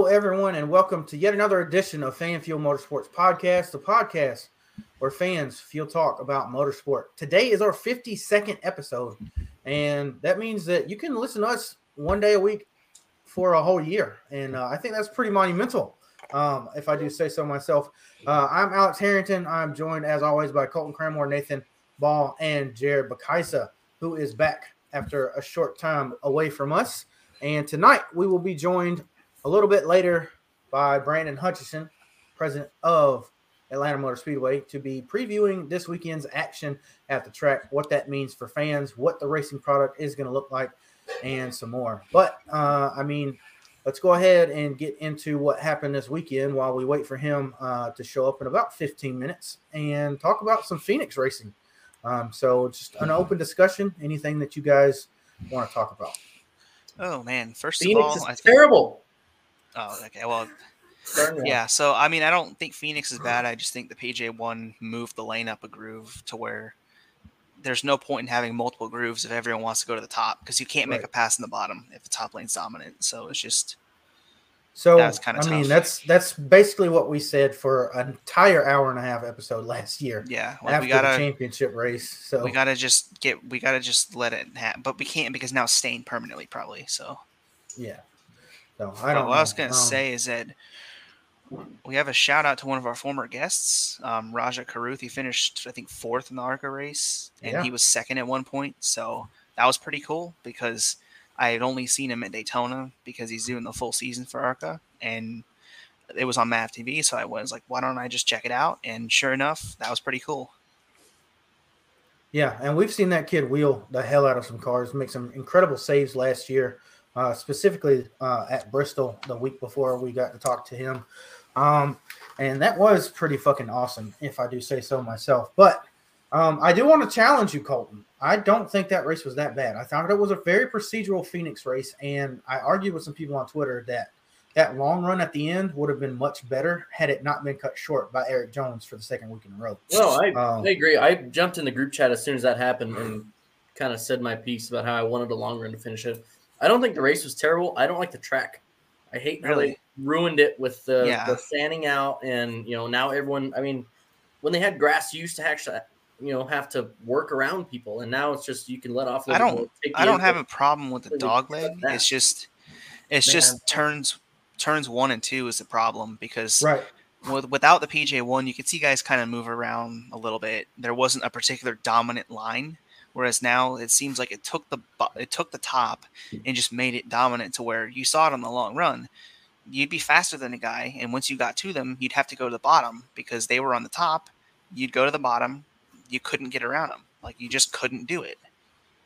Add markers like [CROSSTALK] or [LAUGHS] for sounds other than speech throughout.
Hello, everyone, and welcome to yet another edition of Fan Fuel Motorsports Podcast, the podcast where fans feel talk about motorsport. Today is our 52nd episode, and that means that you can listen to us one day a week for a whole year. And uh, I think that's pretty monumental, um, if I do say so myself. Uh, I'm Alex Harrington. I'm joined, as always, by Colton Cranmore, Nathan Ball, and Jared Bakaisa, who is back after a short time away from us. And tonight we will be joined a little bit later by Brandon Hutchison, president of Atlanta Motor Speedway, to be previewing this weekend's action at the track, what that means for fans, what the racing product is going to look like, and some more. But uh, I mean, let's go ahead and get into what happened this weekend while we wait for him uh, to show up in about 15 minutes and talk about some Phoenix racing. Um, so, just an open discussion, anything that you guys want to talk about. Oh man! First Phoenix of all, is I think, terrible. Oh, okay. Well, yeah. So I mean, I don't think Phoenix is bad. I just think the PJ one moved the lane up a groove to where there's no point in having multiple grooves if everyone wants to go to the top because you can't make Right. a pass in the bottom if the top lane's dominant. So it's just So That's kinda I mean, that's that's basically what we said for an entire hour and a half episode last year yeah. Like after we gotta the championship race. So we gotta just get we gotta just let it happen, but we can't because now it's stained permanently probably. So yeah. So I don't. what I was gonna Um, say is that we have a shout out to one of our former guests, um, Rajah Caruth. He finished, I think, fourth in the ARCA race, and Yeah. he was second at one point. So that was pretty cool because I had only seen him at Daytona because he's doing the full season for ARCA, and it was on MAV TV. So I was like, why don't I just check it out? And sure enough, that was pretty cool. Yeah, and we've seen that kid wheel the hell out of some cars, make some incredible saves last year, uh, specifically uh, at Bristol the week before we got to talk to him. Um, and that was pretty fucking awesome, if I do say so myself. But um, I do want to challenge you, Colton. I don't think that race was that bad. I thought it was a very procedural Phoenix race, and I argued with some people on Twitter that that long run at the end would have been much better had it not been cut short by Erik Jones for the second week in a row. No, I, Um, I agree. I jumped in the group chat as soon as that happened and kind of said my piece about how I wanted a long run to finish it. I don't think the race was terrible. I don't like the track. I hate how they ruined it with the, Yeah. the fanning out and you know now everyone. I mean, when they had grass, you used to actually you know have to work around people, and now it's just you can let off. I don't- I don't have a problem with the dog leg. It's just, it's Man. just turns turns one and two is the problem because Right. with, without the PJ one, you could see guys kind of move around a little bit. There wasn't a particular dominant line, whereas now it seems like it took the it took the top and just made it dominant to where you saw it on the long run. You'd be faster than a guy, and once you got to them, you'd have to go to the bottom because they were on the top. You'd go to the bottom, you couldn't get around them. Like you just couldn't do it.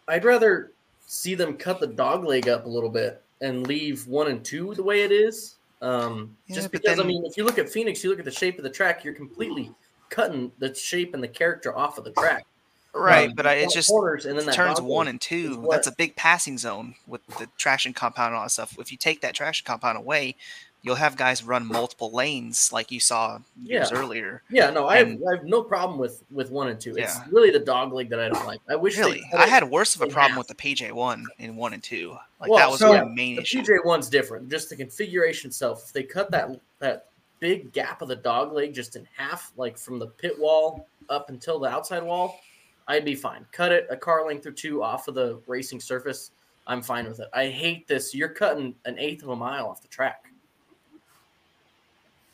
I'd rather see them cut the dog leg up a little bit and leave one and two the way it is. Um, Yeah, just but because I mean, if you look at Phoenix, you look at the shape of the track, you're completely cutting the shape and the character off of the track. Right, Um, but I, it's just corners and then turns one and two. That's a big passing zone with the traction compound and all that stuff. If you take that traction compound away, you'll have guys run multiple lanes like you saw years Yeah. earlier. Yeah, no, I have, and- I have no problem with with one and two. It's Yeah. really the dog leg that I don't like. I wish Really, cut I had worse of a problem with the PJ one in one and two. Like Well, that was so- my main issue. the issue. PJ one's different. Just the configuration itself. If they cut that that big gap of the dog leg just in half, like from the pit wall up until the outside wall, I'd be fine. Cut it a car length or two off of the racing surface. I'm fine with it. I hate this. You're cutting an eighth of a mile off the track.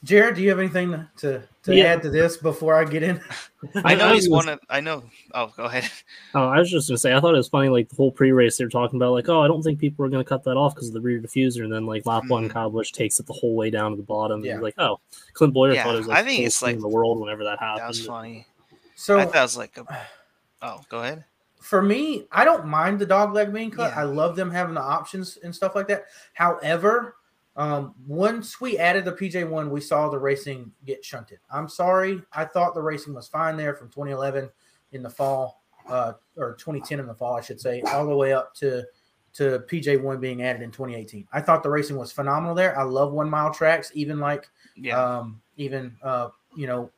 Jared, do you have anything to, to, to Yeah. add to this before I get in? [LAUGHS] I know [LAUGHS] I he's one of. I know. Oh, go ahead. [LAUGHS] Oh, I was just gonna say, I thought it was funny, like the whole pre-race they were talking about, like, oh, I don't think people are gonna cut that off because of the rear diffuser, and then like lap one, Mhm. Kyle Busch takes it the whole way down to the bottom. Yeah. And like, oh, Clint Bowyer Yeah, thought it was like I like think the it's like- in the world whenever that happened. That was funny. So I thought it was like a. [SIGHS] [SIGHS] Oh, go ahead. for me, I don't mind the dog leg being cut. Yeah. I love them having the options and stuff like that. However, um, once we added the PJ one, we saw the racing get shunted. I'm sorry. I thought the racing was fine there from 2011 in the fall, uh, or 2010 in the fall, I should say, all the way up to to PJ one being added in 2018. I thought the racing was phenomenal there. I love one mile tracks, even like Yeah. um, even uh, you know,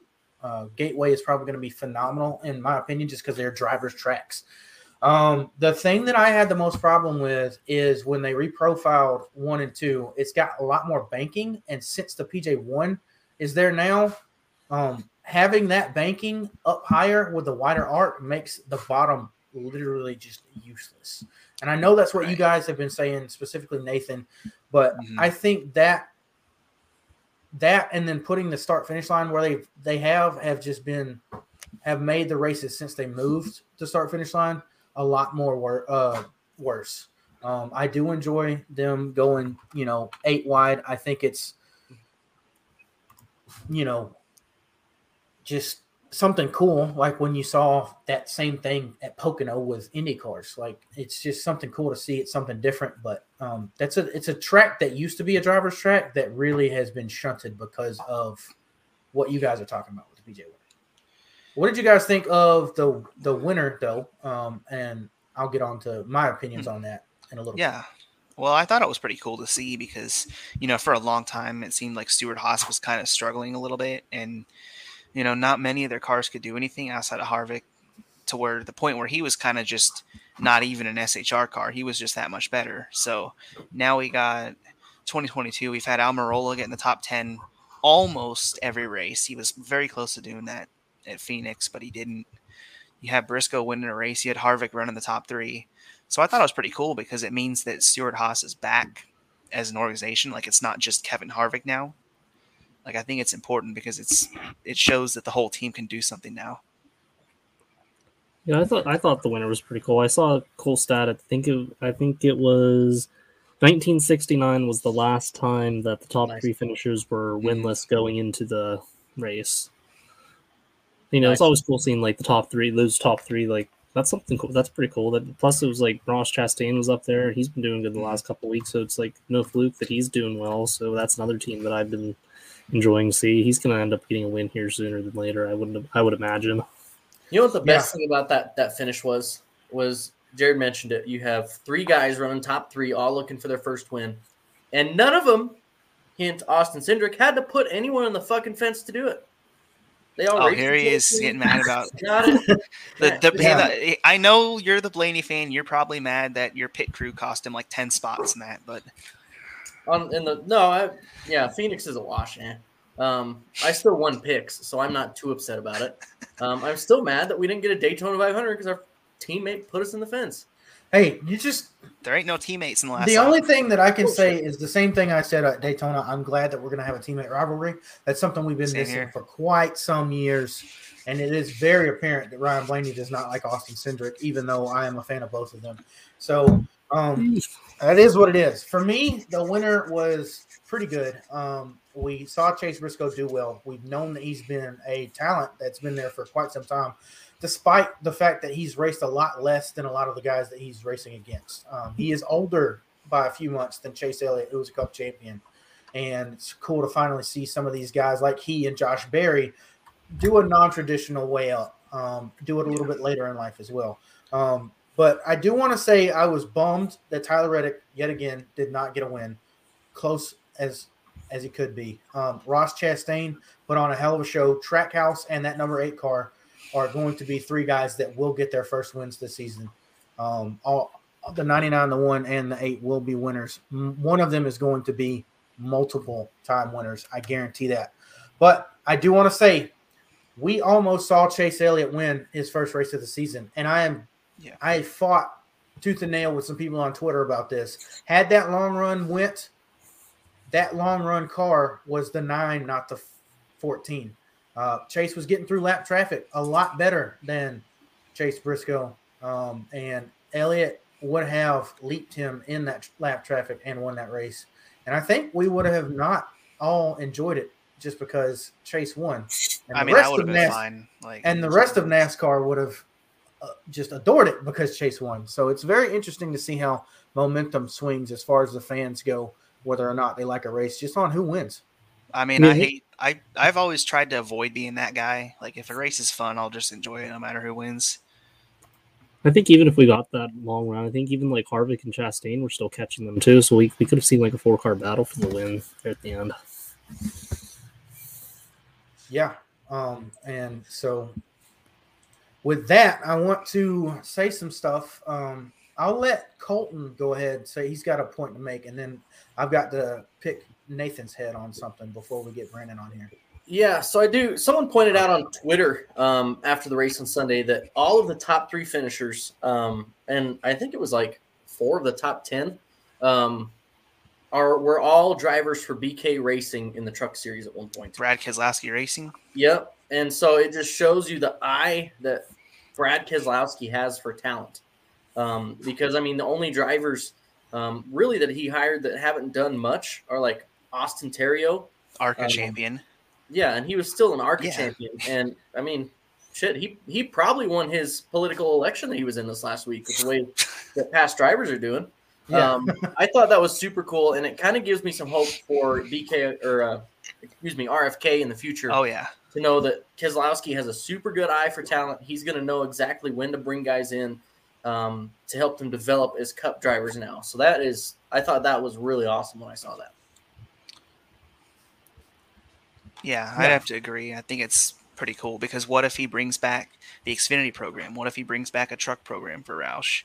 uh, Gateway is probably going to be phenomenal in my opinion, just because they're drivers' tracks. Um, the thing that I had the most problem with is when they reprofiled one and two, it's got a lot more banking. And since the PJ one is there now, um, having that banking up higher with the wider arc makes the bottom literally just useless. And I know that's what you guys have been saying, specifically Nathan, but Mhm. I think that that and then putting the start finish line where they they have have just been have made the races since they moved to start finish line a lot more wor- uh, worse. Um, I do enjoy them going, you know, eight wide. I think it's, you know, just something cool. Like when you saw that same thing at Pocono with Indy cars. Like it's just something cool to see. It's something different. But um, that's a it's a track that used to be a driver's track that really has been shunted because of what you guys are talking about with the PJ. What did you guys think of the the winner though? Um, and I'll get on to my opinions on that in a little. Yeah. Well, I thought it was pretty cool to see because, you know, for a long time it seemed like Stewart-Haas was kind of struggling a little bit and you know, not many of their cars could do anything outside of Harvick to where the point where he was kind of just not even an SHR car. He was just that much better. So now we got 2022. We've had Almirola get in the top 10 almost every race. He was very close to doing that at Phoenix, but he didn't. You had Briscoe winning a race. You had Harvick running the top three. So I thought it was pretty cool because it means that Stewart-Haas is back as an organization. Like it's not just Kevin Harvick now. Like I think it's important because it's it shows that the whole team can do something now. Yeah, I thought I thought the winner was pretty cool. I saw a cool stat. I think it, I think it was 1969 was the last time that the top Nice. three finishers were Mhm. winless going into the race. You know, Nice. it's always cool seeing like the top three, those top three. Like that's something cool. That's pretty cool. That plus it was like Ross Chastain was up there. He's been doing good the last couple weeks, so it's like no fluke that he's doing well. So that's another team that I've been enjoying to see. He's going to end up getting a win here sooner than later. I wouldn't. I would imagine. You know what the best thing about that that finish was? Was Jared mentioned it. You have three guys running top three, all looking for their first win, and none of them, hint Austin Cindric, had to put anyone on the fucking fence to do it. They all Oh, here he is team, getting mad about [LAUGHS] Got it. [LAUGHS] the, the, Yeah. the- I know you're the Blaney fan. You're probably mad that your pit crew cost him like ten spots in that, but On in the no, I, yeah, Phoenix is a wash. Eh. Um, I still won picks, so I'm not too upset about it. Um, I'm still mad that we didn't get a Daytona 500 because our teammate put us in the fence. Hey, you just there ain't no teammates in the last. the lap. only thing that I can say is the same thing I said at Daytona. I'm glad that we're going to have a teammate rivalry. That's something we've been Same missing here. for quite some years, and it is very apparent that Ryan Blaney does not like Austin Cindric, even though I am a fan of both of them. So um, that is what it is. For me, the winner was pretty good. Um, we saw Chase Briscoe do well. We've known that he's been a talent that's been there for quite some time, despite the fact that he's raced a lot less than a lot of the guys that he's racing against. Um, he is older by a few months than Chase Elliott, who was a Cup champion. And it's cool to finally see some of these guys like he and Josh Berry do a non-traditional way up, um, do it a little bit later in life as well. Um, but I do want to say I was bummed that Tyler Reddick yet again did not get a win, close as as he could be. Um, Ross Chastain put on a hell of a show. Trackhouse and that number eight car are going to be three guys that will get their first wins this season. Um, all the 99, the one, and the eight will be winners. One of them is going to be multiple time winners. I guarantee that. But I do want to say we almost saw Chase Elliott win his first race of the season, and I am Yeah. I fought tooth and nail with some people on Twitter about this. Had that long run went, that long run car was the nine, not the fourteen. Uh, Chase was getting through lap traffic a lot better than Chase Briscoe, um, and Elliott would have leaped him in that lap traffic and won that race. And I think we would have not all enjoyed it just because Chase won. And I mean, rest would have been NAS- fine. Like, and the rest of NASCAR would have uh, just adored it because Chase won. So it's very interesting to see how momentum swings as far as the fans go, whether or not they like a race, just on who wins. I mean, Yeah, I hate. I I've always tried to avoid being that guy. Like, if a race is fun, I'll just enjoy it no matter who wins. I think even if we got that long run, I think even like Harvick and Chastain were still catching them too. So we, we could have seen like a four car battle for the win there at the end. Yeah. Um, and so with that, I want to say some stuff. Um, I'll let Colton go ahead say he's got a point to make, and then I've got to pick Nathan's head on something before we get Brandon on here. Yeah, so I do. Someone pointed out on Twitter um, after the race on Sunday that all of the top three finishers, um, and I think it was like four of the top ten, um, are were all drivers for BK Racing in the Truck Series at one point. Brad Keselowski Racing. Yep, and so it just shows you the eye that Brad Keselowski has for talent. Um, because I mean, the only drivers um, really that he hired that haven't done much are like Austin Theriault, ARCA Um, champion. yeah, and he was still an ARCA Yeah. champion. And I mean, shit, he he probably won his political election that he was in this last week with the way [LAUGHS] that past drivers are doing. Yeah. Um, I thought that was super cool, and it kind of gives me some hope for BK or uh, excuse me RFK in the future Oh yeah. To know that Keselowski has a super good eye for talent. He's going to know exactly when to bring guys in um, to help them develop as Cup drivers now. So that is, I thought that was really awesome when I saw that. Yeah, Yeah. I'd have to agree. I think it's pretty cool because what if he brings back the Xfinity program? What if he brings back a truck program for Roush?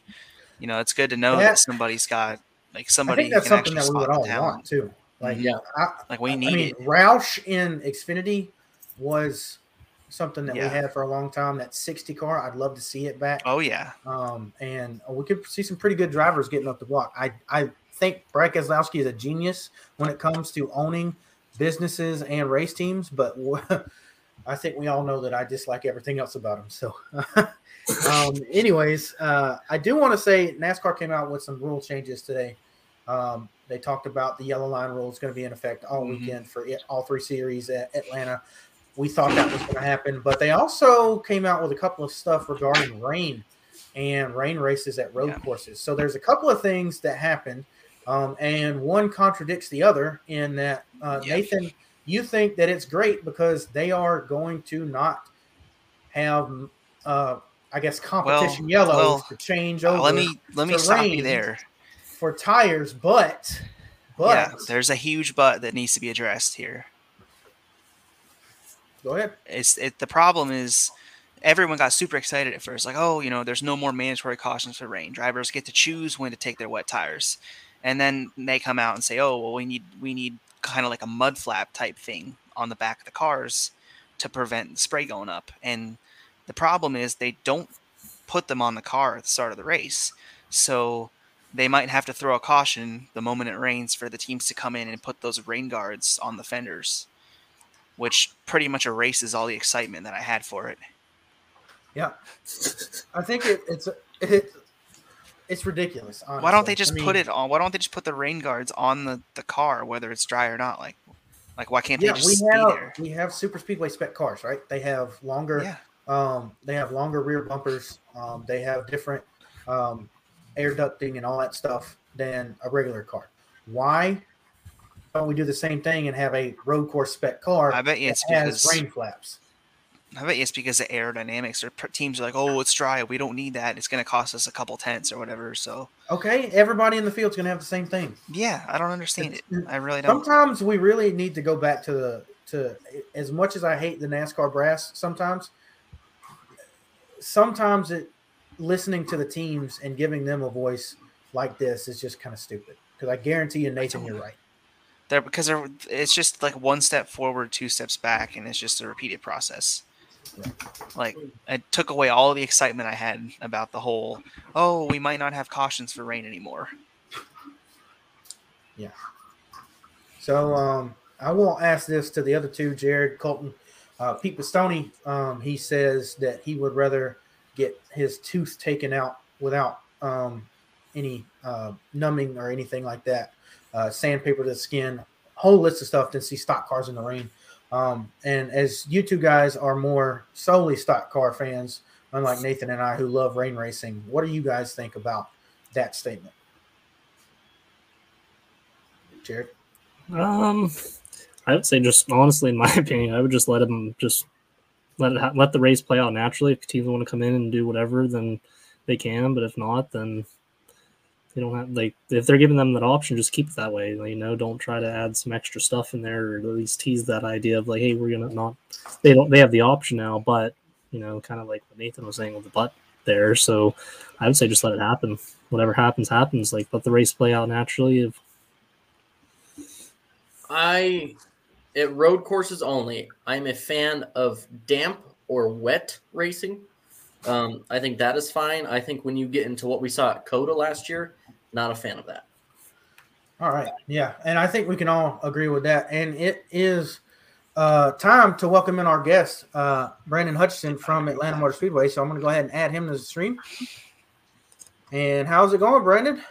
You know, it's good to know Yeah. that somebody's got like I somebody think that's can something that we would all talent. want too. Like, Yeah. I, Like we need I need mean, it. Roush in Xfinity was something that Yeah. we had for a long time. That 60 car, I'd love to see it back. Oh yeah. Um, and we could see some pretty good drivers getting up the block. I, I think Brad Keselowski is a genius when it comes to owning businesses and race teams, but [LAUGHS] I think we all know that I dislike everything else about him. So, [LAUGHS] um, anyways, uh, I do want to say NASCAR came out with some rule changes today. Um, they talked about the yellow line rule is going to be in effect all Mhm. weekend for it, all three series at Atlanta. We thought that was going to happen, but they also came out with a couple of stuff regarding rain and rain races at road Yeah. courses. So there's a couple of things that happened, um, and one contradicts the other. In that, uh, Yeah. Nathan, you think that it's great because they are going to not have, uh, I guess, competition yellows well, to change Uh, over let me let me to stop you there. for tires, but but yeah, there's a huge but that needs to be addressed here. Go ahead. It's it the problem is everyone got super excited at first, like, oh, you know, there's no more mandatory cautions for rain. Drivers get to choose when to take their wet tires. And then they come out and say, oh, well, we need we need kind of like a mud flap type thing on the back of the cars to prevent spray going up. And the problem is they don't put them on the car at the start of the race. So they might have to throw a caution the moment it rains for the teams to come in and put those rain guards on the fenders, which pretty much erases all the excitement that I had for it. Yeah, I think it, it's it, it's ridiculous. Why don't they just I mean, put it on? Why don't they just put the rain guards on the, the car, whether it's dry or not? Like, like why can't Yeah, they we just be have there? we have super speedway spec cars, right? They have longer Yeah, um, they have longer rear bumpers. Um, they have different um, air ducting and all that stuff than a regular car. Why don't we do the same thing and have a road course spec car I bet you it's that has because rain flaps? I bet you it's because of aerodynamics. Or teams are like, oh, it's dry. We don't need that. It's going to cost us a couple tenths or whatever. So Okay, everybody in the field's going to have the same thing. yeah, I don't understand it. I really don't. Sometimes we really need to go back to the to as much as I hate the NASCAR brass. Sometimes, sometimes it listening to the teams and giving them a voice like this is just kind of stupid. Because I guarantee you, Nathan, you're right. They're, because they're, it's just like one step forward, two steps back, and it's just a repeated process. Right. Like it took away all the excitement I had about the whole. Oh, we might not have cautions for rain anymore. Yeah. So um, I won't ask this to the other two, Jared Colton. Uh, Pete Pistone, um, he says that he would rather get his tooth taken out without um, any uh, numbing or anything like that, uh, sandpaper to the skin, whole list of stuff than see stock cars in the rain. Um, and as you two guys are more solely stock car fans, unlike Nathan and I who love rain racing, what do you guys think about that statement? Jared? Um, I would say just honestly, in my [LAUGHS] opinion, I would just let them just let it ha- let the race play out naturally. If teams want to come in and do whatever, then they can. But if not, then they don't have like if they're giving them that option, just keep it that way. Like, you know, don't try to add some extra stuff in there or at least tease that idea of like, hey, we're gonna not. They don't. They have the option now, but you know, kind of like what Nathan was saying with the butt there. So I would say just let it happen. Whatever happens, happens. Like let the race play out naturally. If I at road courses only, I'm a fan of damp or wet racing. Um, I think that is fine. I think when you get into what we saw at COTA last year, not a fan of that. All right. Yeah. And I think we can all agree with that. And it is uh, time to welcome in our guest, uh, Brandon Hutchison from Atlanta Motor Speedway. So I'm going to go ahead and add him to the stream. And how's it going, Brandon? Thanks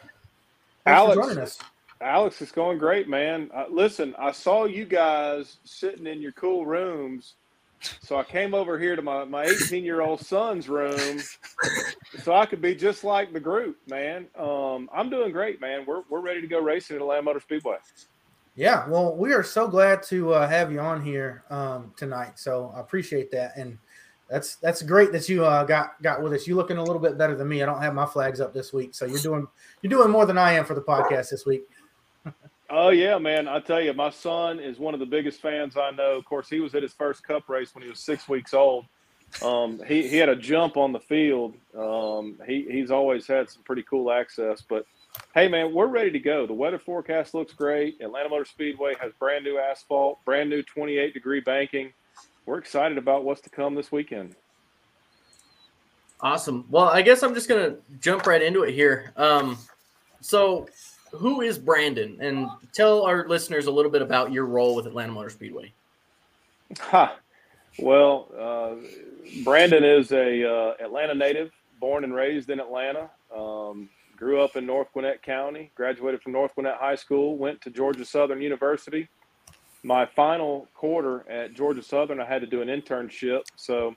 Alex, joining us. Alex, it's going great, man. Uh, listen, I saw you guys sitting in your cool rooms so I came over here to my, my 18 year old son's room so I could be just like the group, man. Um, I'm doing great, man. We're, we're ready to go racing at Atlanta Motor Speedway. Yeah, well, we are so glad to uh, have you on here um, tonight. So I appreciate that, and that's that's great that you uh, got got with us. You looking a little bit better than me. I don't have my flags up this week, so you're doing you're doing more than I am for the podcast this week. Oh yeah, man! I tell you, my son is one of the biggest fans I know. Of course, he was at his first Cup race when he was six weeks old. Um, he he had a jump on the field. Um, he he's always had some pretty cool access. But hey, man, we're ready to go. The weather forecast looks great. Atlanta Motor Speedway has brand new asphalt, brand new 28 degree banking. We're excited about what's to come this weekend. Awesome. Well, I guess I'm just gonna jump right into it here. Um, so who is Brandon? And tell our listeners a little bit about your role with Atlanta Motor Speedway. Ha. Well, uh, Brandon is a uh, Atlanta native, born and raised in Atlanta. Um, grew up in North Gwinnett County. Graduated from North Gwinnett High School. Went to Georgia Southern University. My final quarter at Georgia Southern, I had to do an internship. So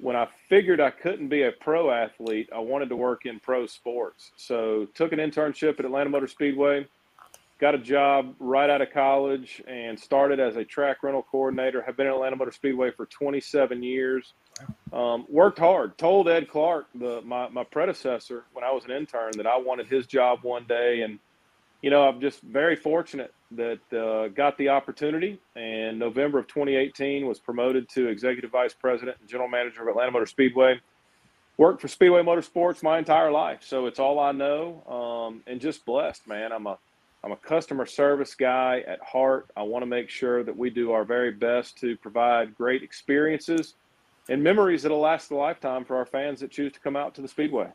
when I figured I couldn't be a pro athlete, I wanted to work in pro sports. So took an internship at Atlanta Motor Speedway, got a job right out of college, and started as a track rental coordinator. Have been at Atlanta Motor Speedway for 27 years. Um, worked hard. Told Ed Clark, the my, my predecessor, when I was an intern, that I wanted his job one day, and you know I'm just very fortunate that uh, got the opportunity and November of 2018 was promoted to executive vice president and general manager of Atlanta Motor Speedway. Worked for Speedway Motorsports my entire life, so it's all I know, um, and just blessed, man. I'm a I'm a customer service guy at heart. I want to make sure that we do our very best to provide great experiences and memories that'll last a lifetime for our fans that choose to come out to the Speedway.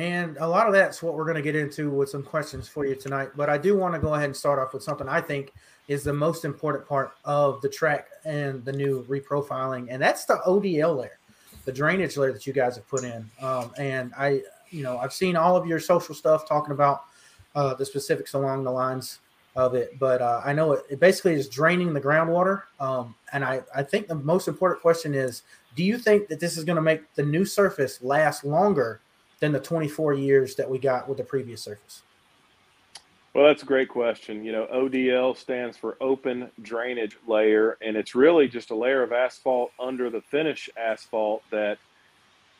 And a lot of that's what we're going to get into with some questions for you tonight. But I do want to go ahead and start off with something I think is the most important part of the track and the new reprofiling, and that's the ODL layer, the drainage layer that you guys have put in. Um, and I, you know, I've seen all of your social stuff talking about uh, the specifics along the lines of it, but uh, I know it, it, basically is draining the groundwater. Um, and I, I think the most important question is, do you think that this is going to make the new surface last longer? Than the 24 years that we got with the previous surface? Well, that's a great question. You know, ODL stands for open drainage layer, and it's really just a layer of asphalt under the finish asphalt that,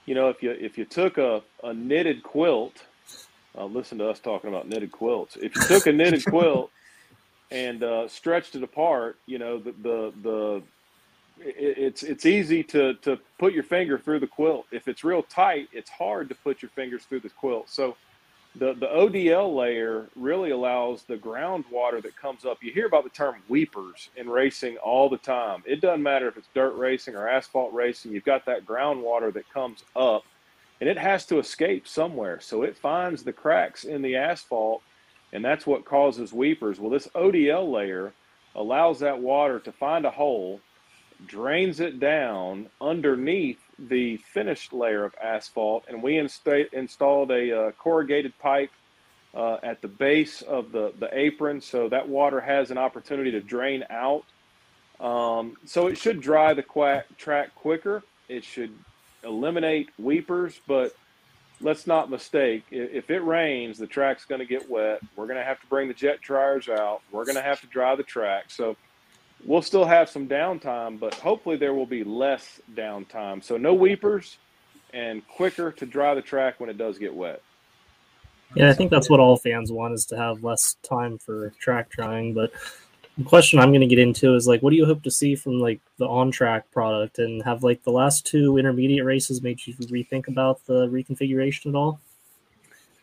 you know, if you if you took a, a knitted quilt, uh, listen to us talking about knitted quilts. If you took a knitted [LAUGHS] quilt and uh, stretched it apart, you know, the the the it's it's easy to to put your finger through the quilt. If it's real tight, it's hard to put your fingers through the quilt. So the the ODL layer really allows the groundwater that comes up. You hear about the term weepers in racing all the time. It doesn't matter if it's dirt racing or asphalt racing. You've got that groundwater that comes up, and it has to escape somewhere. So it finds the cracks in the asphalt, and that's what causes weepers. Well, this ODL layer allows that water to find a hole drains it down underneath the finished layer of asphalt, and we insta- installed a uh, corrugated pipe uh, at the base of the, the apron so that water has an opportunity to drain out. Um, so it should dry the quack, track quicker. It should eliminate weepers, but let's not mistake. If it rains, the track's going to get wet. We're going to have to bring the jet dryers out. We're going to have to dry the track. So we'll still have some downtime, but hopefully there will be less downtime. So no weepers and quicker to dry the track when it does get wet. Yeah, I think that's what all fans want is to have less time for track drying. But the question I'm going to get into is like, what do you hope to see from like the on track product, and have like the last two intermediate races made you rethink about the reconfiguration at all?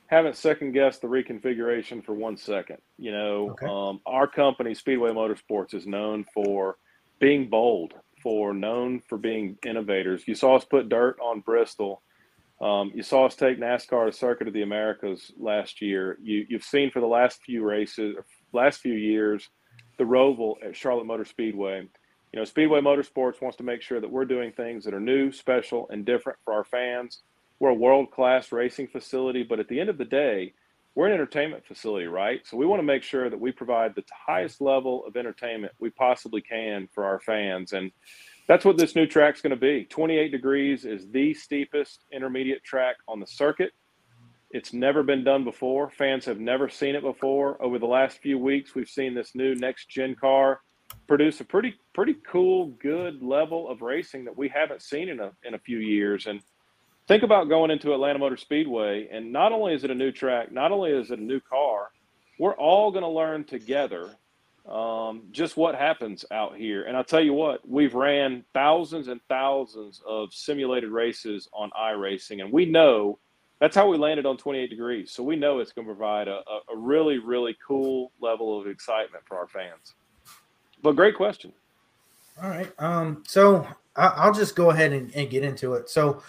Haven't second guessed the reconfiguration for one second. You know, Okay. um, our company, Speedway Motorsports, is known for being bold, for known for being innovators. You saw us put dirt on Bristol. Um, you saw us take NASCAR to Circuit of the Americas last year. You, you've seen for the last few races, last few years, the Roval at Charlotte Motor Speedway. You know, Speedway Motorsports wants to make sure that we're doing things that are new, special, and different for our fans. We're a world class racing facility, but at the end of the day, we're an entertainment facility, right? So we want to make sure that we provide the highest level of entertainment we possibly can for our fans. And that's what this new track's going to be. 28 degrees is the steepest intermediate track on the circuit. It's never been done before. Fans have never seen it before. Over the last few weeks, we've seen this new next gen car produce a pretty pretty cool, good level of racing that we haven't seen in a in a few years. And think about going into Atlanta Motor Speedway, and not only is it a new track, not only is it a new car, we're all going to learn together um, just what happens out here. And I'll tell you what, we've ran thousands and thousands of simulated races on iRacing, and we know that's how we landed on 28 degrees. So we know it's going to provide a, a, really, really cool level of excitement for our fans. But great question. All right. Um, so I, I'll just go ahead and, and get into it. So,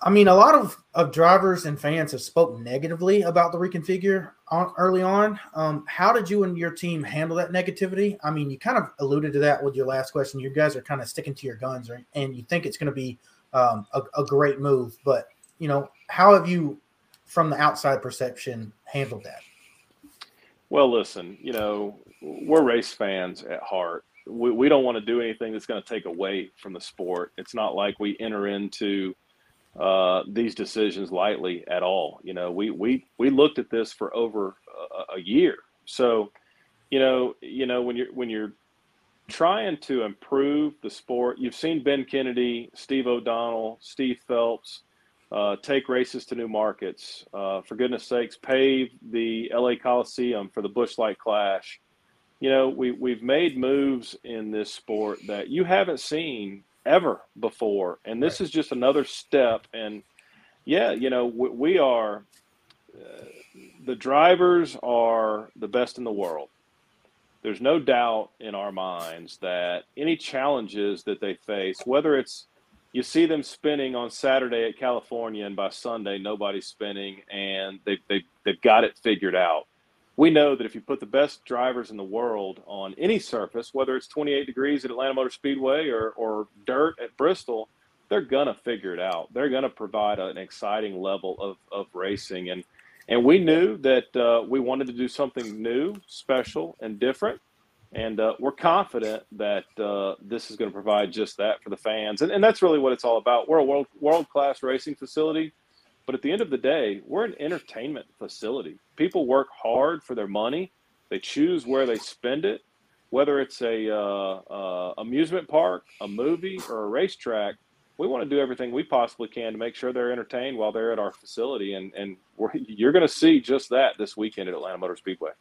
I mean, a lot of, of drivers and fans have spoken negatively about the reconfigure on, early on. Um, how did you and your team handle that negativity? I mean, you kind of alluded to that with your last question. You guys are kind of sticking to your guns, right? and you think it's going to be um, a, a great move. But you know, how have you, from the outside perception, handled that? Well, listen, you know, we're race fans at heart. We, we don't want to do anything that's going to take away from the sport. It's not like we enter into uh, these decisions lightly at all. You know, we we we looked at this for over a, a year. So, you know, you know when you're when you're trying to improve the sport, you've seen Ben Kennedy, Steve O'Donnell, Steve Phelps uh, take races to new markets. Uh, for goodness sakes, pave the LA Coliseum for the Busch Light Clash. You know, we, we've made moves in this sport that you haven't seen ever before. And this is just another step. And yeah, you know, we, we are, uh, the drivers are the best in the world. There's no doubt in our minds that any challenges that they face, whether it's you see them spinning on Saturday at California, and by Sunday nobody's spinning, and they they they've got it figured out. We know that if you put the best drivers in the world on any surface, whether it's 28 degrees at Atlanta Motor Speedway or or dirt at Bristol, they're gonna figure it out. They're gonna provide an exciting level of of racing, and and we knew that uh, we wanted to do something new, special, and different and uh, we're confident that uh, this is going to provide just that for the fans, and, and that's really what it's all about. We're a world world class racing facility, but at the end of the day, we're an entertainment facility. People work hard for their money; they choose where they spend it, whether it's a uh, uh amusement park, a movie, or a racetrack. We want to do everything we possibly can to make sure they're entertained while they're at our facility, and and you're going to see just that this weekend at Atlanta Motor Speedway.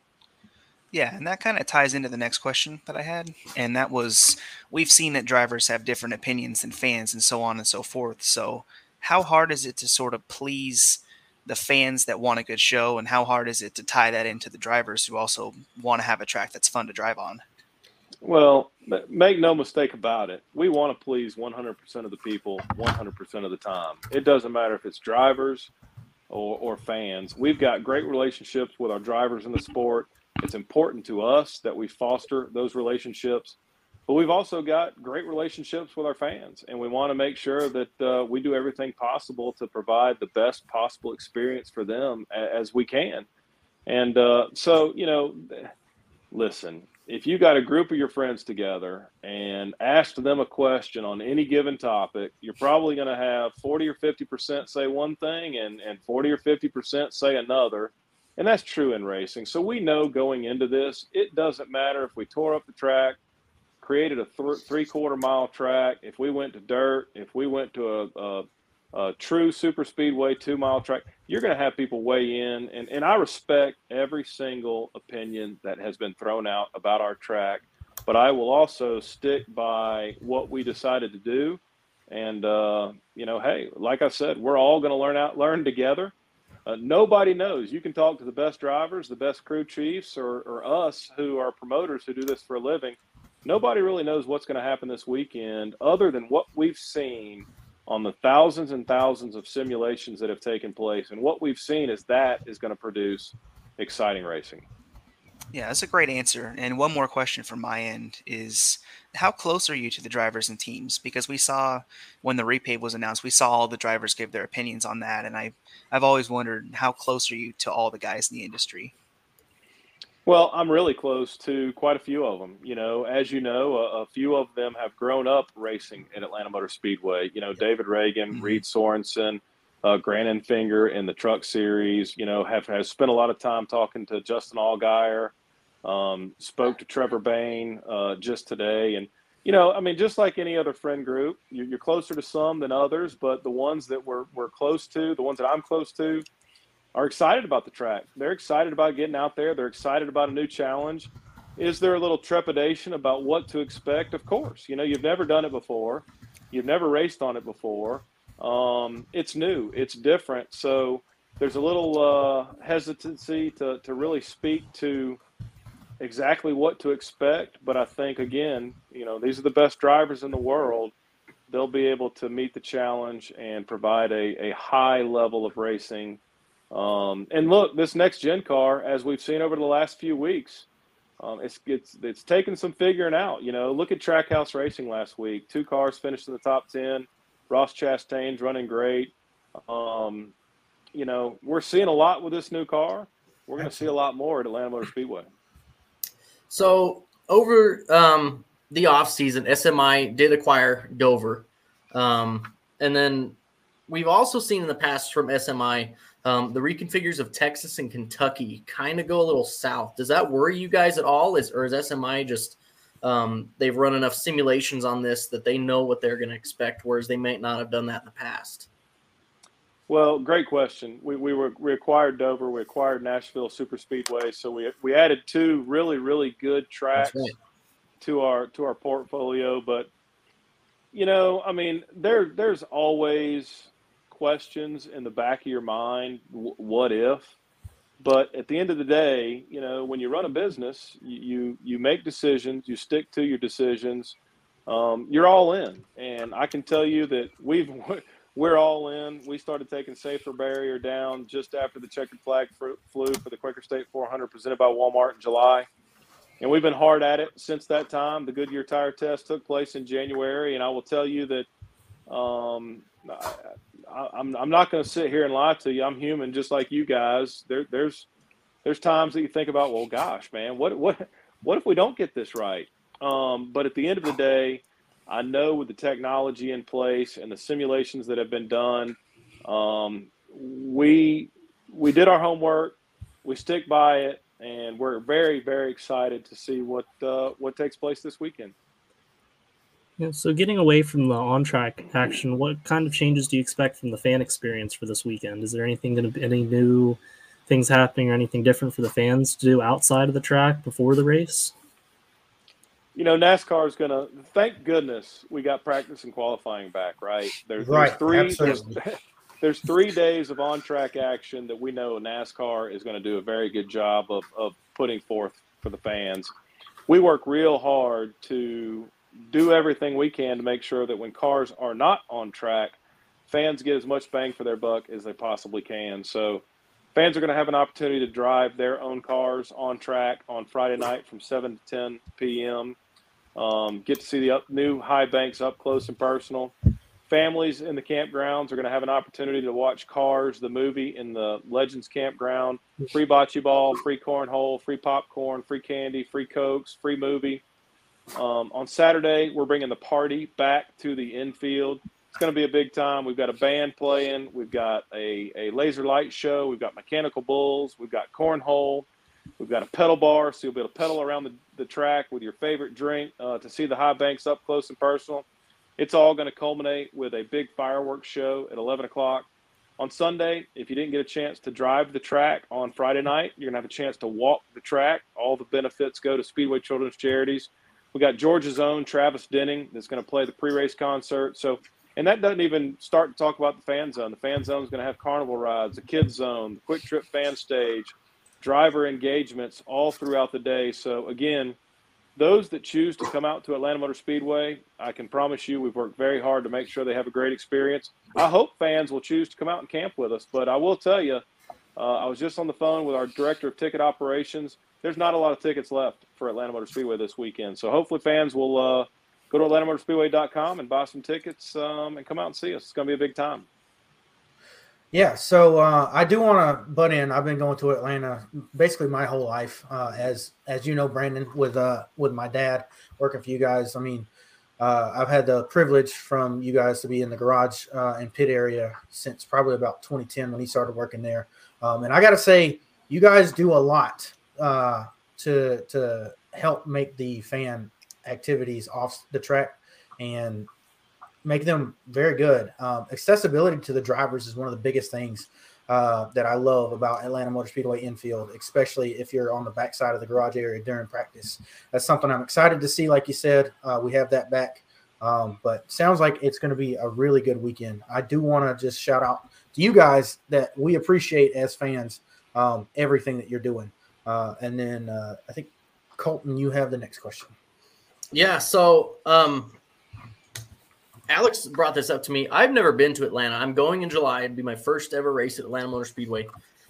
Yeah, and that kind of ties into the next question that I had. And that was we've seen that drivers have different opinions than fans and so on and so forth. So, how hard is it to sort of please the fans that want a good show? And how hard is it to tie that into the drivers who also want to have a track that's fun to drive on? Well, make no mistake about it. We want to please 100% of the people 100% of the time. It doesn't matter if it's drivers or, or fans. We've got great relationships with our drivers in the sport it's important to us that we foster those relationships, but we've also got great relationships with our fans, and we want to make sure that uh, we do everything possible to provide the best possible experience for them as we can. And uh, so, you know, listen, if you got a group of your friends together and ask them a question on any given topic, you're probably going to have 40 or 50% say one thing and, and 40 or 50% say another. And that's true in racing. So we know going into this, it doesn't matter if we tore up the track, created a th- three quarter mile track, if we went to dirt, if we went to a, a, a true super speedway two mile track, you're going to have people weigh in. And, and I respect every single opinion that has been thrown out about our track, but I will also stick by what we decided to do. And, uh, you know, hey, like I said, we're all going to learn out, learn together. Uh, nobody knows. You can talk to the best drivers, the best crew chiefs, or, or us who are promoters who do this for a living. Nobody really knows what's going to happen this weekend other than what we've seen on the thousands and thousands of simulations that have taken place. And what we've seen is that is going to produce exciting racing. Yeah, that's a great answer. And one more question from my end is how close are you to the drivers and teams? Because we saw when the repave was announced, we saw all the drivers give their opinions on that. And I, I've always wondered how close are you to all the guys in the industry? Well, I'm really close to quite a few of them. You know, as you know, a, a few of them have grown up racing at Atlanta Motor Speedway. You know, David Ragan, mm-hmm. Reed Sorenson, uh, Grant Enfinger in the Truck Series. You know, have has spent a lot of time talking to Justin Allgaier. Um, spoke to Trevor Bayne uh, just today, and you know, I mean, just like any other friend group, you're, you're closer to some than others. But the ones that we're we're close to, the ones that I'm close to, are excited about the track. They're excited about getting out there. They're excited about a new challenge. Is there a little trepidation about what to expect? Of course. You know, you've never done it before. You've never raced on it before. Um, it's new. It's different. So there's a little uh, hesitancy to, to really speak to exactly what to expect. But I think, again, you know, these are the best drivers in the world. They'll be able to meet the challenge and provide a, a high level of racing um, and look, this next gen car, as we've seen over the last few weeks, um, it's it's it's taken some figuring out. You know, look at Trackhouse Racing last week. Two cars finished in the top ten. Ross Chastain's running great. Um, you know, we're seeing a lot with this new car. We're going to see a lot more at Atlanta Motor Speedway. So over um, the off season, SMI did acquire Dover, um, and then we've also seen in the past from SMI um, the reconfigures of Texas and Kentucky kind of go a little south. Does that worry you guys at all? Is or is SMI just um, they've run enough simulations on this that they know what they're going to expect, whereas they might not have done that in the past? Well, great question. We, we were we acquired Dover, we acquired Nashville Super Speedway, so we we added two really really good tracks right. to our to our portfolio. But you know, I mean, there there's always questions in the back of your mind what if? But at the end of the day you know when you run a business you you, make decisions you stick to your decisions um, you're all in. And i can tell you that we've [LAUGHS] we're all in. We started taking safer barrier down just after the checkered flag flew for the quaker state 400 presented by walmart in july. And we've been hard at it since that time. The goodyear tire test took place in january. And i will tell you that um, I, I'm I'm not going to sit here and lie to you. I'm human, just like you guys. There there's there's times that you think about, well, gosh, man, what what what if we don't get this right? Um, but at the end of the day, I know with the technology in place and the simulations that have been done, um, we we did our homework, we stick by it, and we're very very excited to see what uh, what takes place this weekend. Yeah, so getting away from the on track action, what kind of changes do you expect from the fan experience for this weekend? Is there anything going to be any new things happening or anything different for the fans to do outside of the track before the race? You know, NASCAR is going to. Thank goodness we got practice and qualifying back. Right there's, right, there's three. There's, [LAUGHS] there's, three days of on track action that we know NASCAR is going to do a very good job of of putting forth for the fans. We work real hard to do everything we can to make sure that when cars are not on track, fans get as much bang for their buck as they possibly can. So fans are going to have an opportunity to drive their own cars on track on Friday night from 7 to 10 p.m. Um, get to see the up, new high banks up close and personal. Families in the campgrounds are going to have an opportunity to watch Cars, the movie, in the Legends campground. Free bocce ball, free cornhole, free popcorn, free candy, free cokes, free movie. Um, on Saturday, we're bringing the party back to the infield. It's going to be a big time. We've got a band playing. We've got a, a laser light show. We've got mechanical bulls. We've got cornhole. We've got a pedal bar, so you'll be able to pedal around the, the track with your favorite drink uh, to see the high banks up close and personal. It's all going to culminate with a big fireworks show at 11 o'clock. on Sunday, if you didn't get a chance to drive the track on Friday night, you're gonna have a chance to walk the track. All the benefits go to Speedway Children's Charities. We got Georgia's own Travis Denning that's going to play the pre-race concert. So, and that doesn't even start to talk about the fan zone. The fan zone is going to have carnival rides, the kids zone, the QuikTrip fan stage, driver engagements all throughout the day. So again, those that choose to come out to Atlanta Motor Speedway, I can promise you we've worked very hard to make sure they have a great experience. I hope fans will choose to come out and camp with us, but I will tell you, uh, I was just on the phone with our director of ticket operations. There's not a lot of tickets left for Atlanta Motor Speedway this weekend, so hopefully fans will uh, go to AtlantaMotorspeedway.com and buy some tickets um, and come out and see us. It's going to be a big time. Yeah, so uh, I do want to butt in. I've been going to Atlanta basically my whole life, uh, as as you know, Brandon, with uh with my dad working for you guys. I mean, uh, I've had the privilege from you guys to be in the garage uh, and pit area since probably about 2010 when he started working there. Um, and I got to say, you guys do a lot uh, to to help make the fan activities off the track and make them very good. Um, accessibility to the drivers is one of the biggest things uh, that I love about Atlanta Motor Speedway infield, especially if you're on the backside of the garage area during practice. That's something I'm excited to see. Like you said, uh, we have that back. Um, but sounds like it's going to be a really good weekend. I do want to just shout out to you guys that we appreciate as fans um, everything that you're doing. Uh, and then uh, I think Colton, you have the next question. Yeah. So um, Alex brought this up to me. I've never been to Atlanta. I'm going in July. It'd be my first ever race at Atlanta Motor Speedway.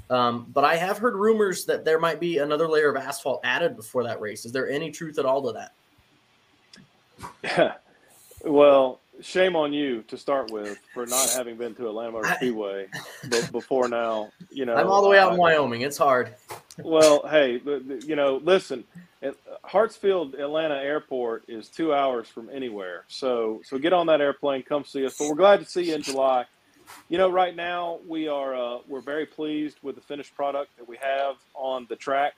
Um, but I have heard rumors that there might be another layer of asphalt added before that race. Is there any truth at all to that? Yeah. [LAUGHS] Well, shame on you to start with for not having been to Atlanta Motor Speedway before now. You know, [LAUGHS] I'm all the way out in Wyoming. It's hard. Well, hey, you know, listen, Hartsfield Atlanta Airport is two hours from anywhere, so so get on that airplane, come see us. But we're glad to see you in July. You know, right now we are uh, we're very pleased with the finished product that we have on the track.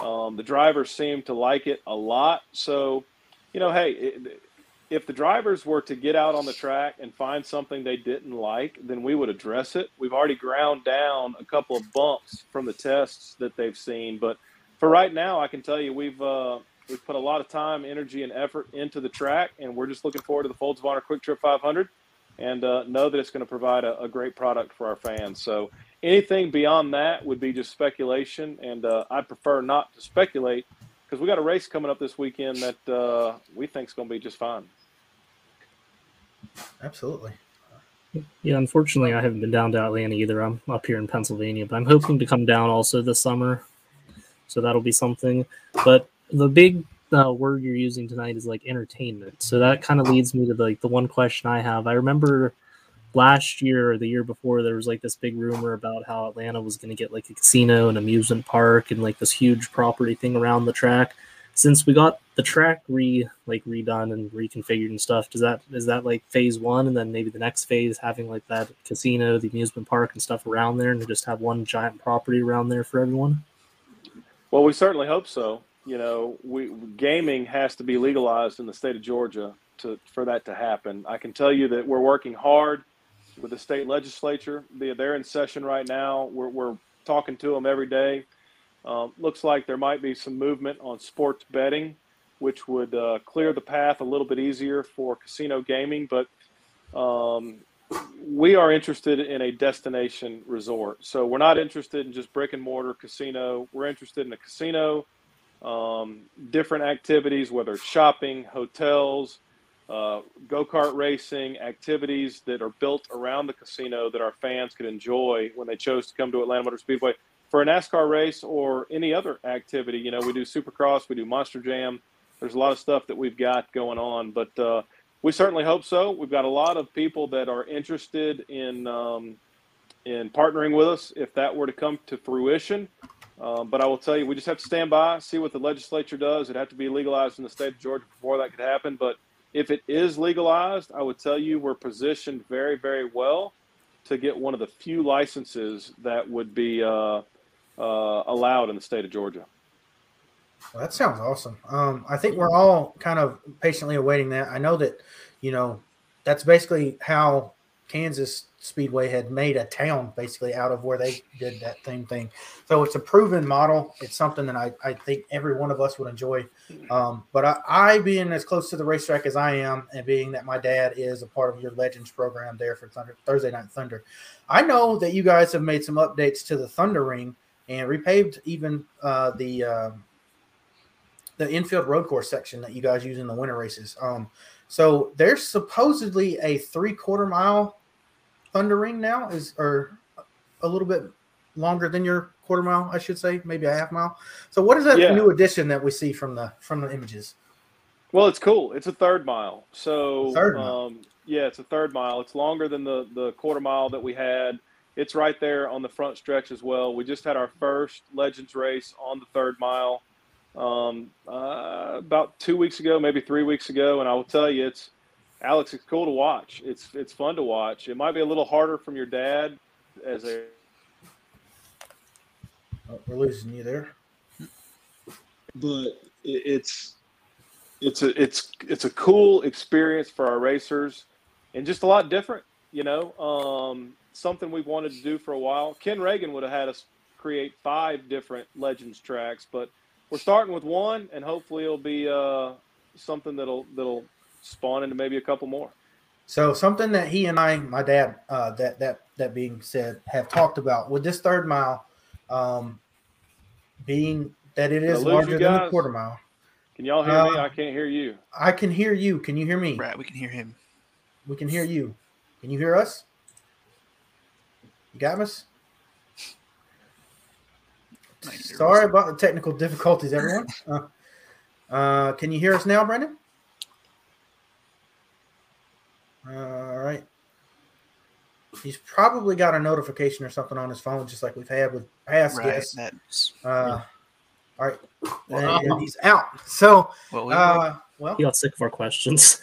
Um, the drivers seem to like it a lot. So, you know, hey, it, if the drivers were to get out on the track and find something they didn't like, then we would address it. We've already ground down a couple of bumps from the tests that they've seen, but for right now, I can tell you we've uh, we've put a lot of time, energy, and effort into the track, and we're just looking forward to the Folds of Honor QuikTrip 500, and uh, know that it's going to provide a, a, great product for our fans. So anything beyond that would be just speculation, and uh, I prefer not to speculate because we got a race coming up this weekend that uh, we think is going to be just fine. Absolutely. Yeah, unfortunately, I haven't been down to Atlanta either. I'm up here in Pennsylvania, but I'm hoping to come down also this summer. So that'll be something. But the big uh, word you're using tonight is like entertainment. So that kind of leads me to the, like the one question I have. I remember last year or the year before there was like this big rumor about how Atlanta was going to get like a casino and amusement park and like this huge property thing around the track. Since we got the track re like redone and reconfigured and stuff does that is that like phase one and then maybe the next phase having like that casino the amusement park and stuff around there and just have one giant property around there for everyone? Well we certainly hope so. You know we gaming has to be legalized in the state of georgia to for that to happen. I can tell you that we're working hard with the state legislature they're in session right now we're, we're talking to them every day um, looks like there might be some movement on sports betting, which would uh, clear the path a little bit easier for casino gaming. But um, we are interested in a destination resort. So we're not interested in just brick and mortar casino. We're interested in a casino, um, different activities, whether it's shopping, hotels, uh, go kart racing, activities that are built around the casino that our fans could enjoy when they chose to come to Atlanta Motor Speedway for a NASCAR race or any other activity. You know, we do Supercross, we do Monster Jam. There's a lot of stuff that we've got going on, but uh, we certainly hope so. We've got a lot of people that are interested in um, in partnering with us if that were to come to fruition. Um, but I will tell you, we just have to stand by, see what the legislature does. It'd have to be legalized in the state of Georgia before that could happen. But if it is legalized, I would tell you we're positioned very, very well to get one of the few licenses that would be uh, uh, allowed in the state of Georgia. Well, that sounds awesome. Um, I think we're all kind of patiently awaiting that. I know that, you know, that's basically how Kansas Speedway had made a town basically out of where they did that same thing. So it's a proven model. It's something that I, I think every one of us would enjoy. Um, but I, I, being as close to the racetrack as I am, and being that my dad is a part of your Legends program there for Thunder, Thursday Night Thunder, I know that you guys have made some updates to the Thunder Ring and repaved even uh, the uh, the infield road course section that you guys use in the winter races. Um, so there's supposedly a three quarter mile Thunder Ring now is or a little bit longer than your quarter mile, I should say, maybe a half mile. So what is that yeah. new addition that we see from the from the images? Well, it's cool. It's a third mile. So third mile. Um, yeah, it's a third mile. It's longer than the the quarter mile that we had. It's right there on the front stretch as well. We just had our first Legends race on the third mile um, uh, about two weeks ago, maybe three weeks ago, and I will tell you, it's Alex. It's cool to watch. It's it's fun to watch. It might be a little harder from your dad as a. Oh, we're losing you there. But it's it's a it's it's a cool experience for our racers, and just a lot different. You know, um, something we've wanted to do for a while. Ken Ragan would have had us create five different Legends tracks, but we're starting with one, and hopefully it'll be uh, something that'll that'll spawn into maybe a couple more. So something that he and I, my dad, uh, that that that being said, have talked about with this third mile, um, being that it is larger than the quarter mile. Can y'all hear uh, me? I can't hear you. I can hear you. Can you hear me? Right, we can hear him. We can hear you. Can you hear us? You got us? Sorry about the technical difficulties, everyone. [LAUGHS] Uh, uh, can you hear us now, Brendan? All right. He's probably got a notification or something on his phone, just like we've had with past right, guests. Uh, all right, well, and, and he's out. So, well, we uh, well, he got sick of our questions.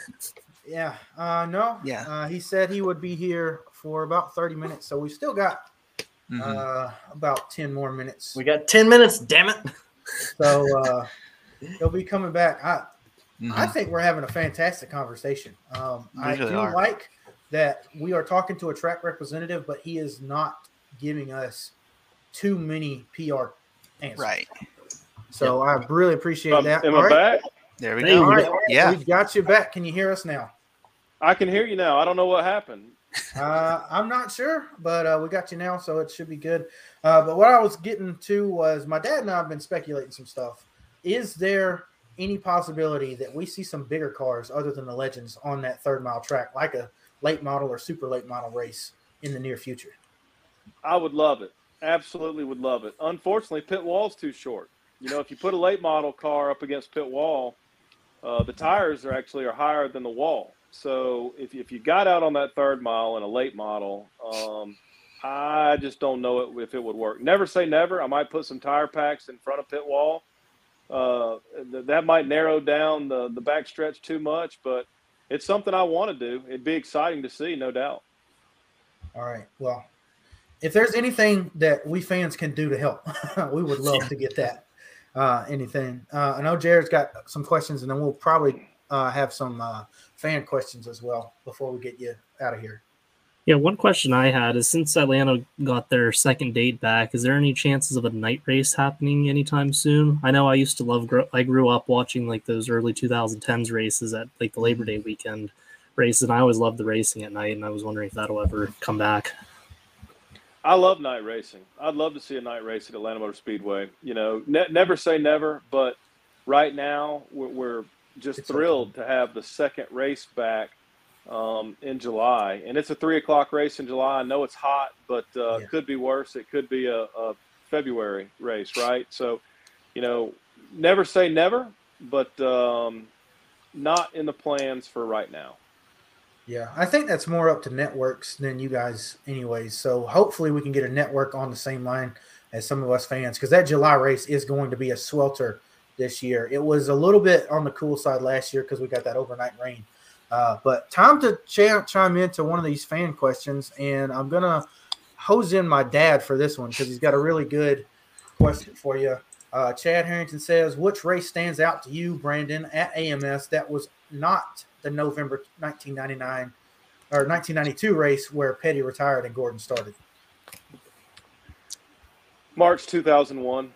yeah, uh, no, yeah. Uh, he said he would be here for about thirty minutes, so we've still got Mm-hmm. Uh, about 10 more minutes. We got 10 minutes, damn it. [LAUGHS] So uh, he'll be coming back. I, mm-hmm. I think we're having a fantastic conversation. Um, I do are. like that we are talking to a track representative, but he is not giving us too many PR answers. Right. So yep. I really appreciate um, that. Am All I right. back? There we go. All right. Yeah. We've got you back. Can you hear us now? I can hear you now. I don't know what happened uh, I'm not sure, but uh, we got you now, so it should be good. Uh, but what I was getting to was my dad and I have been speculating some stuff. Is there any possibility that we see some bigger cars other than the Legends on that third mile track, like a late model or super late model race in the near future? I would love it. Absolutely would love it. Unfortunately, pit wall's too short. You know, if you put a late model car up against pit wall, uh, the tires are actually are higher than the wall. So if, if you got out on that third mile in a late model, um, I just don't know it, if it would work. Never say never. I might put some tire packs in front of pit wall. Uh, th- that might narrow down the, the back stretch too much, but it's something I want to do. It'd be exciting to see, no doubt. All right. Well, if there's anything that we fans can do to help, [LAUGHS] we would love to get that. Uh, anything. Uh, I know Jared's got some questions, and then we'll probably uh, have some uh, fan questions as well before we get you out of here. Yeah, one question I had is since Atlanta got their second date back, is there any chances of a night race happening anytime soon? I know I used to love, I grew up watching like those early 2010s races at like the mm-hmm. Labor Day weekend races, and I always loved the racing at night, and I was wondering if that'll ever come back. I love night racing. I'd love to see a night race at Atlanta Motor Speedway. You know, ne- never say never, but right now we're, we're just it's thrilled okay. to have the second race back um, in July, and it's a three o'clock race in July. I know it's hot, but uh, yeah. could be worse. It could be a, a, February race, right? So, you know, never say never, but um, not in the plans for right now. Yeah, I think that's more up to networks than you guys, anyways. So hopefully we can get a network on the same line as some of us fans because that July race is going to be a swelter this year. It was a little bit on the cool side last year because we got that overnight rain. Uh, but time to ch- chime into one of these fan questions, and I'm gonna hose in my dad for this one because he's got a really good question for you. Uh, Chad Harrington says, "Which race stands out to you, Brandon, at AMS that was not the November 1999 or 1992 race where Petty retired and Gordon started? March 2001,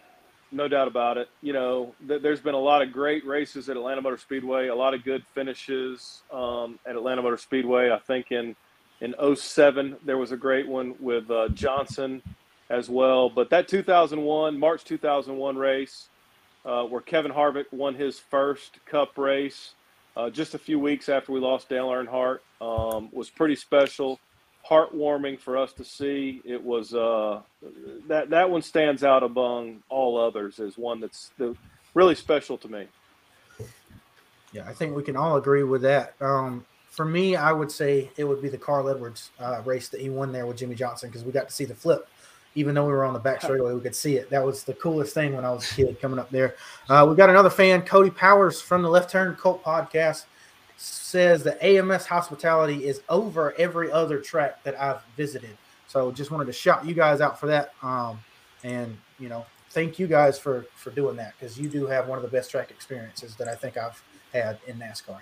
no doubt about it. You know, th- there's been a lot of great races at Atlanta Motor Speedway, a lot of good finishes um, at Atlanta Motor Speedway. I think in in 07 there was a great one with uh, Johnson as well. But that 2001 March 2001 race, uh, where Kevin Harvick won his first Cup race, uh, just a few weeks after we lost Dale Earnhardt, um, was pretty special heartwarming for us to see. It was uh, that that one stands out among all others as one that's the, really special to me. Yeah, I think we can all agree with that. Um, for me, I would say it would be the Carl Edwards uh, race that he won there with Jimmie Johnson because we got to see the flip. Even though we were on the back straightaway, we could see it. That was the coolest thing when I was a kid coming up there. Uh, we got another fan, Cody Powers from the Left Turn Cult podcast says that AMS hospitality is over every other track that I've visited. So just wanted to shout you guys out for that. Um, and you know, thank you guys for for doing that because you do have one of the best track experiences that I think I've had in NASCAR.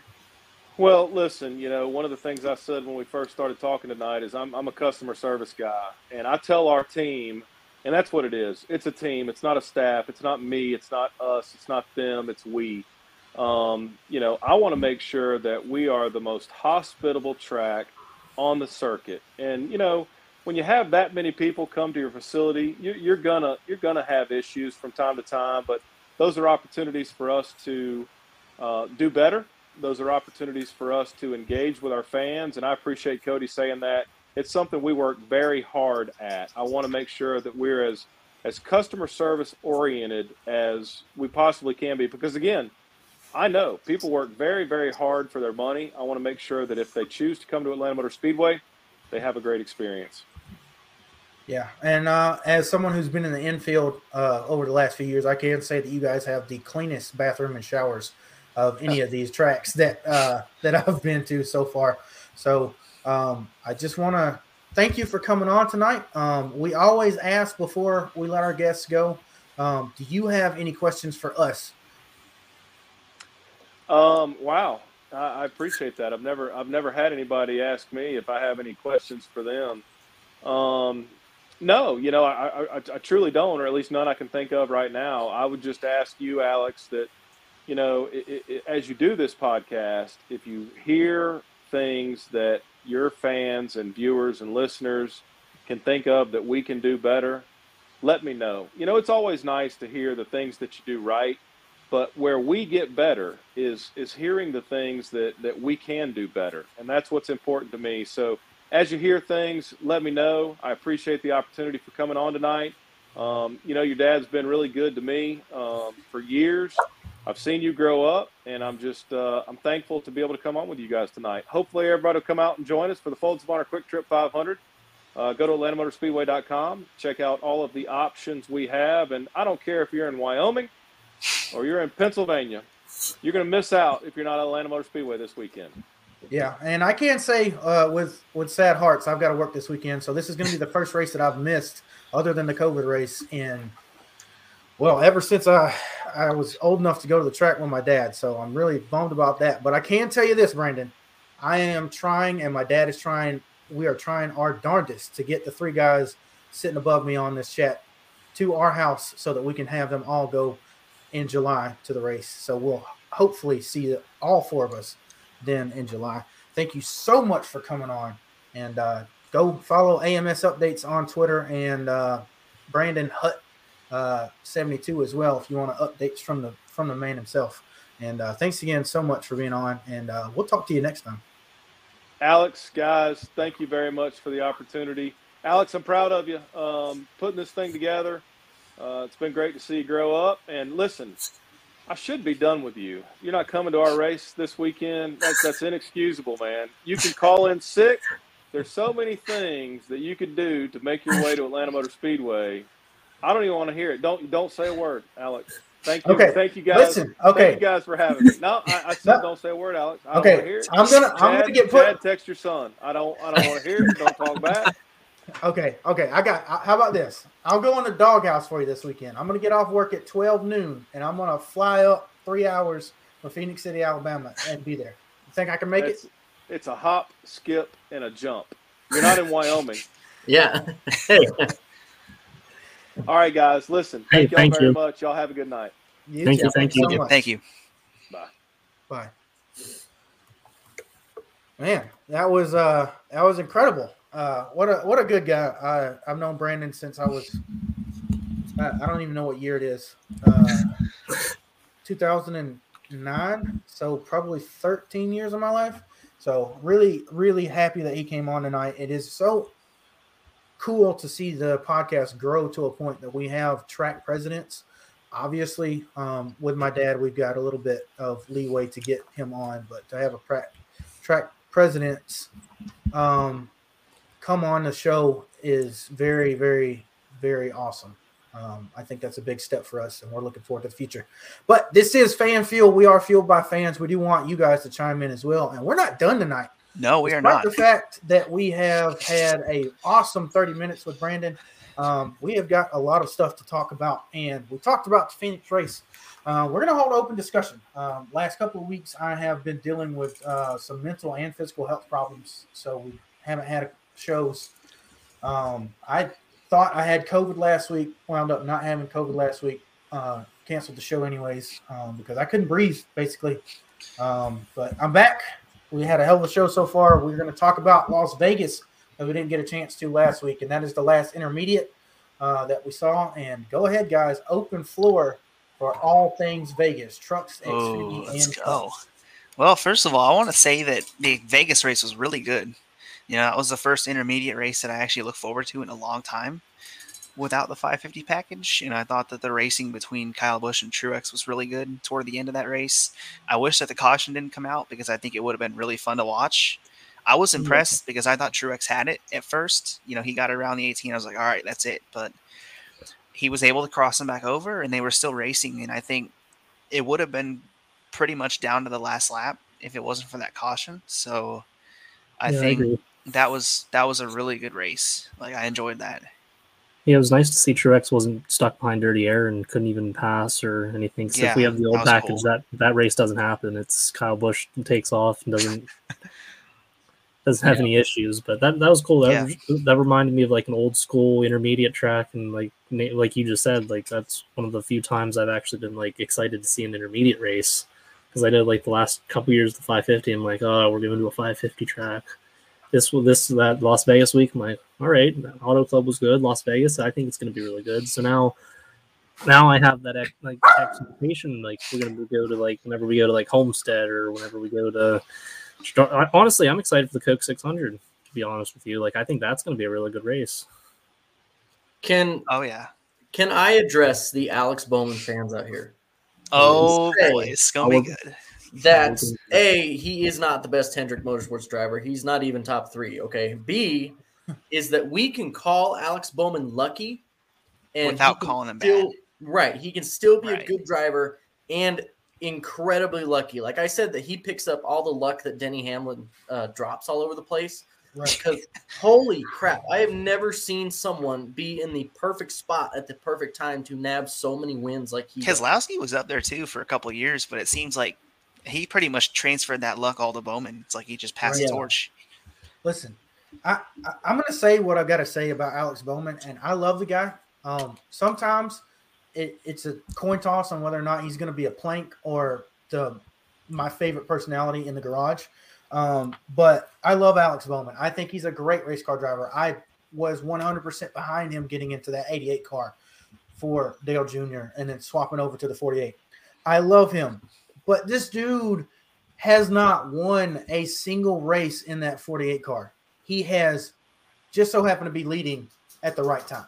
Well, listen, you know, one of the things I said when we first started talking tonight is I'm, I'm a customer service guy, and I tell our team, and that's what it is. It's a team. It's not a staff. It's not me. It's not us. It's not them. It's we um, you know, I want to make sure that we are the most hospitable track on the circuit. And you know, when you have that many people come to your facility, you, you're gonna you're gonna have issues from time to time. But those are opportunities for us to uh, do better. Those are opportunities for us to engage with our fans. And I appreciate Cody saying that. It's something we work very hard at. I want to make sure that we're as as customer service oriented as we possibly can be. Because again, I know people work very, very hard for their money. I want to make sure that if they choose to come to Atlanta Motor Speedway, they have a great experience. Yeah, and uh, as someone who's been in the infield uh, over the last few years, I can say that you guys have the cleanest bathroom and showers of any of these tracks [LAUGHS] that uh, that I've been to so far. So um, I just want to thank you for coming on tonight. Um, we always ask before we let our guests go. Um, do you have any questions for us um, wow, I, I, appreciate that. I've never I've never had anybody ask me if I have any questions for them. Um, no, you know, I, I, I truly don't, or at least none I can think of right now. I would just ask you, Alex, that you know, it, it, as you do this podcast, if you hear things that your fans and viewers and listeners can think of that we can do better, let me know. You know, it's always nice to hear the things that you do right but where we get better is is hearing the things that that we can do better, and that's what's important to me. So as you hear things, let me know. I appreciate the opportunity for coming on tonight. Um, you know, your dad's been really good to me um, for years. I've seen you grow up, and I'm just uh, I'm thankful to be able to come on with you guys tonight. Hopefully, everybody will come out and join us for the Folds of Honor QuikTrip 500. Uh, go to AtlantaMotorspeedway.com, check out all of the options we have, and I don't care if you're in Wyoming or you're in Pennsylvania, you're going to miss out if you're not at Atlanta Motor Speedway this weekend. Yeah, and I can't say uh, with with sad hearts I've got to work this weekend, so this is going to be the first race that I've missed, other than the COVID race, in well, ever since I I was old enough to go to the track with my dad. So I'm really bummed about that. But I can tell you this, Brandon, I am trying, and my dad is trying. We are trying our darndest to get the three guys sitting above me on this chat to our house so that we can have them all go in July to the race. So we'll hopefully see all four of us then in July. Thank you so much for coming on. And uh, go follow AMS updates on Twitter and uh, Brandon Hutt uh, 72 as well if you want to updates from the from the man himself. And uh, thanks again so much for being on. And uh, we'll talk to you next time. Alex, guys, thank you very much for the opportunity. Alex, I'm proud of you um, putting this thing together. Uh, it's been great to see you grow up. And listen, I should be done with you. You're not coming to our race this weekend. That's, that's inexcusable, man. You can call in sick. There's so many things that you could do to make your way to Atlanta Motor Speedway. I don't even want to hear it. Don't don't say a word, Alex. Thank you. Okay. Thank you guys. Listen. Okay. Thank you guys for having me. No, I, I said no. don't say a word, Alex. I okay. I'm gonna Chad, I'm gonna get put. Chad, text your son. I don't I don't want to hear it. Don't talk back. Okay, okay. I got. How about this? I'll go in the doghouse for you this weekend. I'm gonna get off work at 12 noon, and I'm gonna fly up three hours from Phenix City, Alabama, and be there. You think I can make That's, it? it's a hop, skip, and a jump. You're not in Wyoming. [LAUGHS] Yeah. [LAUGHS] All right, guys. Listen. Hey, Thank y'all thank very you. much. Y'all have a good night. Thank you, too. thank you. so much. Thank you. Bye. Bye. Man, that was uh that was incredible. Uh what a what a good guy. I I've known Brandon since I was I, I don't even know what year it is. Uh 2009, so probably 13 years of my life. So really really happy that he came on tonight. It is so cool to see the podcast grow to a point that we have track presidents. Obviously, um, with my dad, we've got a little bit of leeway to get him on, but to have a pra- track presidents um, come on the show is very, very, very awesome. Um, I think that's a big step for us, and we're looking forward to the future. But this is Fan Fuel. We are fueled by fans. We do want you guys to chime in as well, and we're not done tonight. No, we are not. The fact that we have had a awesome 30 minutes with Brandon, um, we have got a lot of stuff to talk about, and we talked about the Phoenix race. Uh, we're going to hold open discussion. Um, last couple of weeks, I have been dealing with uh, some mental and physical health problems, so we haven't had shows. Um, I thought I had COVID last week, wound up not having COVID last week. Uh, canceled the show anyways um, because I couldn't breathe basically. Um, but I'm back. We had a hell of a show so far. We're going to talk about Las Vegas that we didn't get a chance to last week, and that is the last intermediate uh, that we saw. And go ahead, guys, open floor for all things Vegas trucks, Oh, Xfinity, let's and go. clubs. Well, first of all, I want to say that the Vegas race was really good. You know, that was the first intermediate race that I actually look forward to in a long time without the 550 package. And I thought that the racing between Kyle Busch and Truex was really good toward the end of that race. I wish that the caution didn't come out because I think it would have been really fun to watch. I was impressed because I thought Truex had it at first. You know, he got around the 18. I was like, all right, that's it. But he was able to cross him back over and they were still racing. And I think it would have been pretty much down to the last lap if it wasn't for that caution. So I Yeah, think agree. That was that was a really good race. Like I enjoyed that. Yeah, it was nice to see Truex wasn't stuck behind dirty air and couldn't even pass or anything. So if we have the old was package, cool. that that race doesn't happen. It's Kyle Busch takes off and doesn't [LAUGHS] doesn't have any issues. But that that was cool. That that reminded me of like an old school intermediate track, and like like you just said, like that's one of the few times I've actually been like excited to see an intermediate race because I know like the last couple years the 550, I'm like, oh, we're going to a 550 track. This will this that Las Vegas week, I'm like, all right, Auto Club was good. Las Vegas, I think it's going to be really good. So now, now I have that ex- like expectation. Like we're going to go to like whenever we go to like Homestead or whenever we go to. Honestly, I'm excited for the Coke 600. To be honest with you, like I think that's going to be a really good race. can Oh yeah. can I address the Alex Bowman fans out here? Oh Say, boy, it's gonna be would- good. That a he is not the best Hendrick Motorsports driver. He's not even top three. Okay. B is that we can call Alex Bowman lucky, and Without calling him still, bad. Right. He can still be a good driver and incredibly lucky. Like I said, that he picks up all the luck that Denny Hamlin uh, drops all over the place. Right. Because holy crap, I have never seen someone be in the perfect spot at the perfect time to nab so many wins like he. does. Keselowski was up there too for a couple of years, but it seems like he pretty much transferred that luck all to Bowman. It's like he just passed Right. the torch. Listen, I, I I'm gonna say what I've got to say about Alex Bowman, and I love the guy. Um, sometimes it, it's a coin toss on whether or not he's gonna be a plank or the my favorite personality in the garage. Um, but I love Alex Bowman. I think he's a great race car driver. I was 100% behind him getting into that 88 car for Dale Jr. and then swapping over to the 48. I love him, but this dude has not won a single race in that 48 car. He has just so happened to be leading at the right time.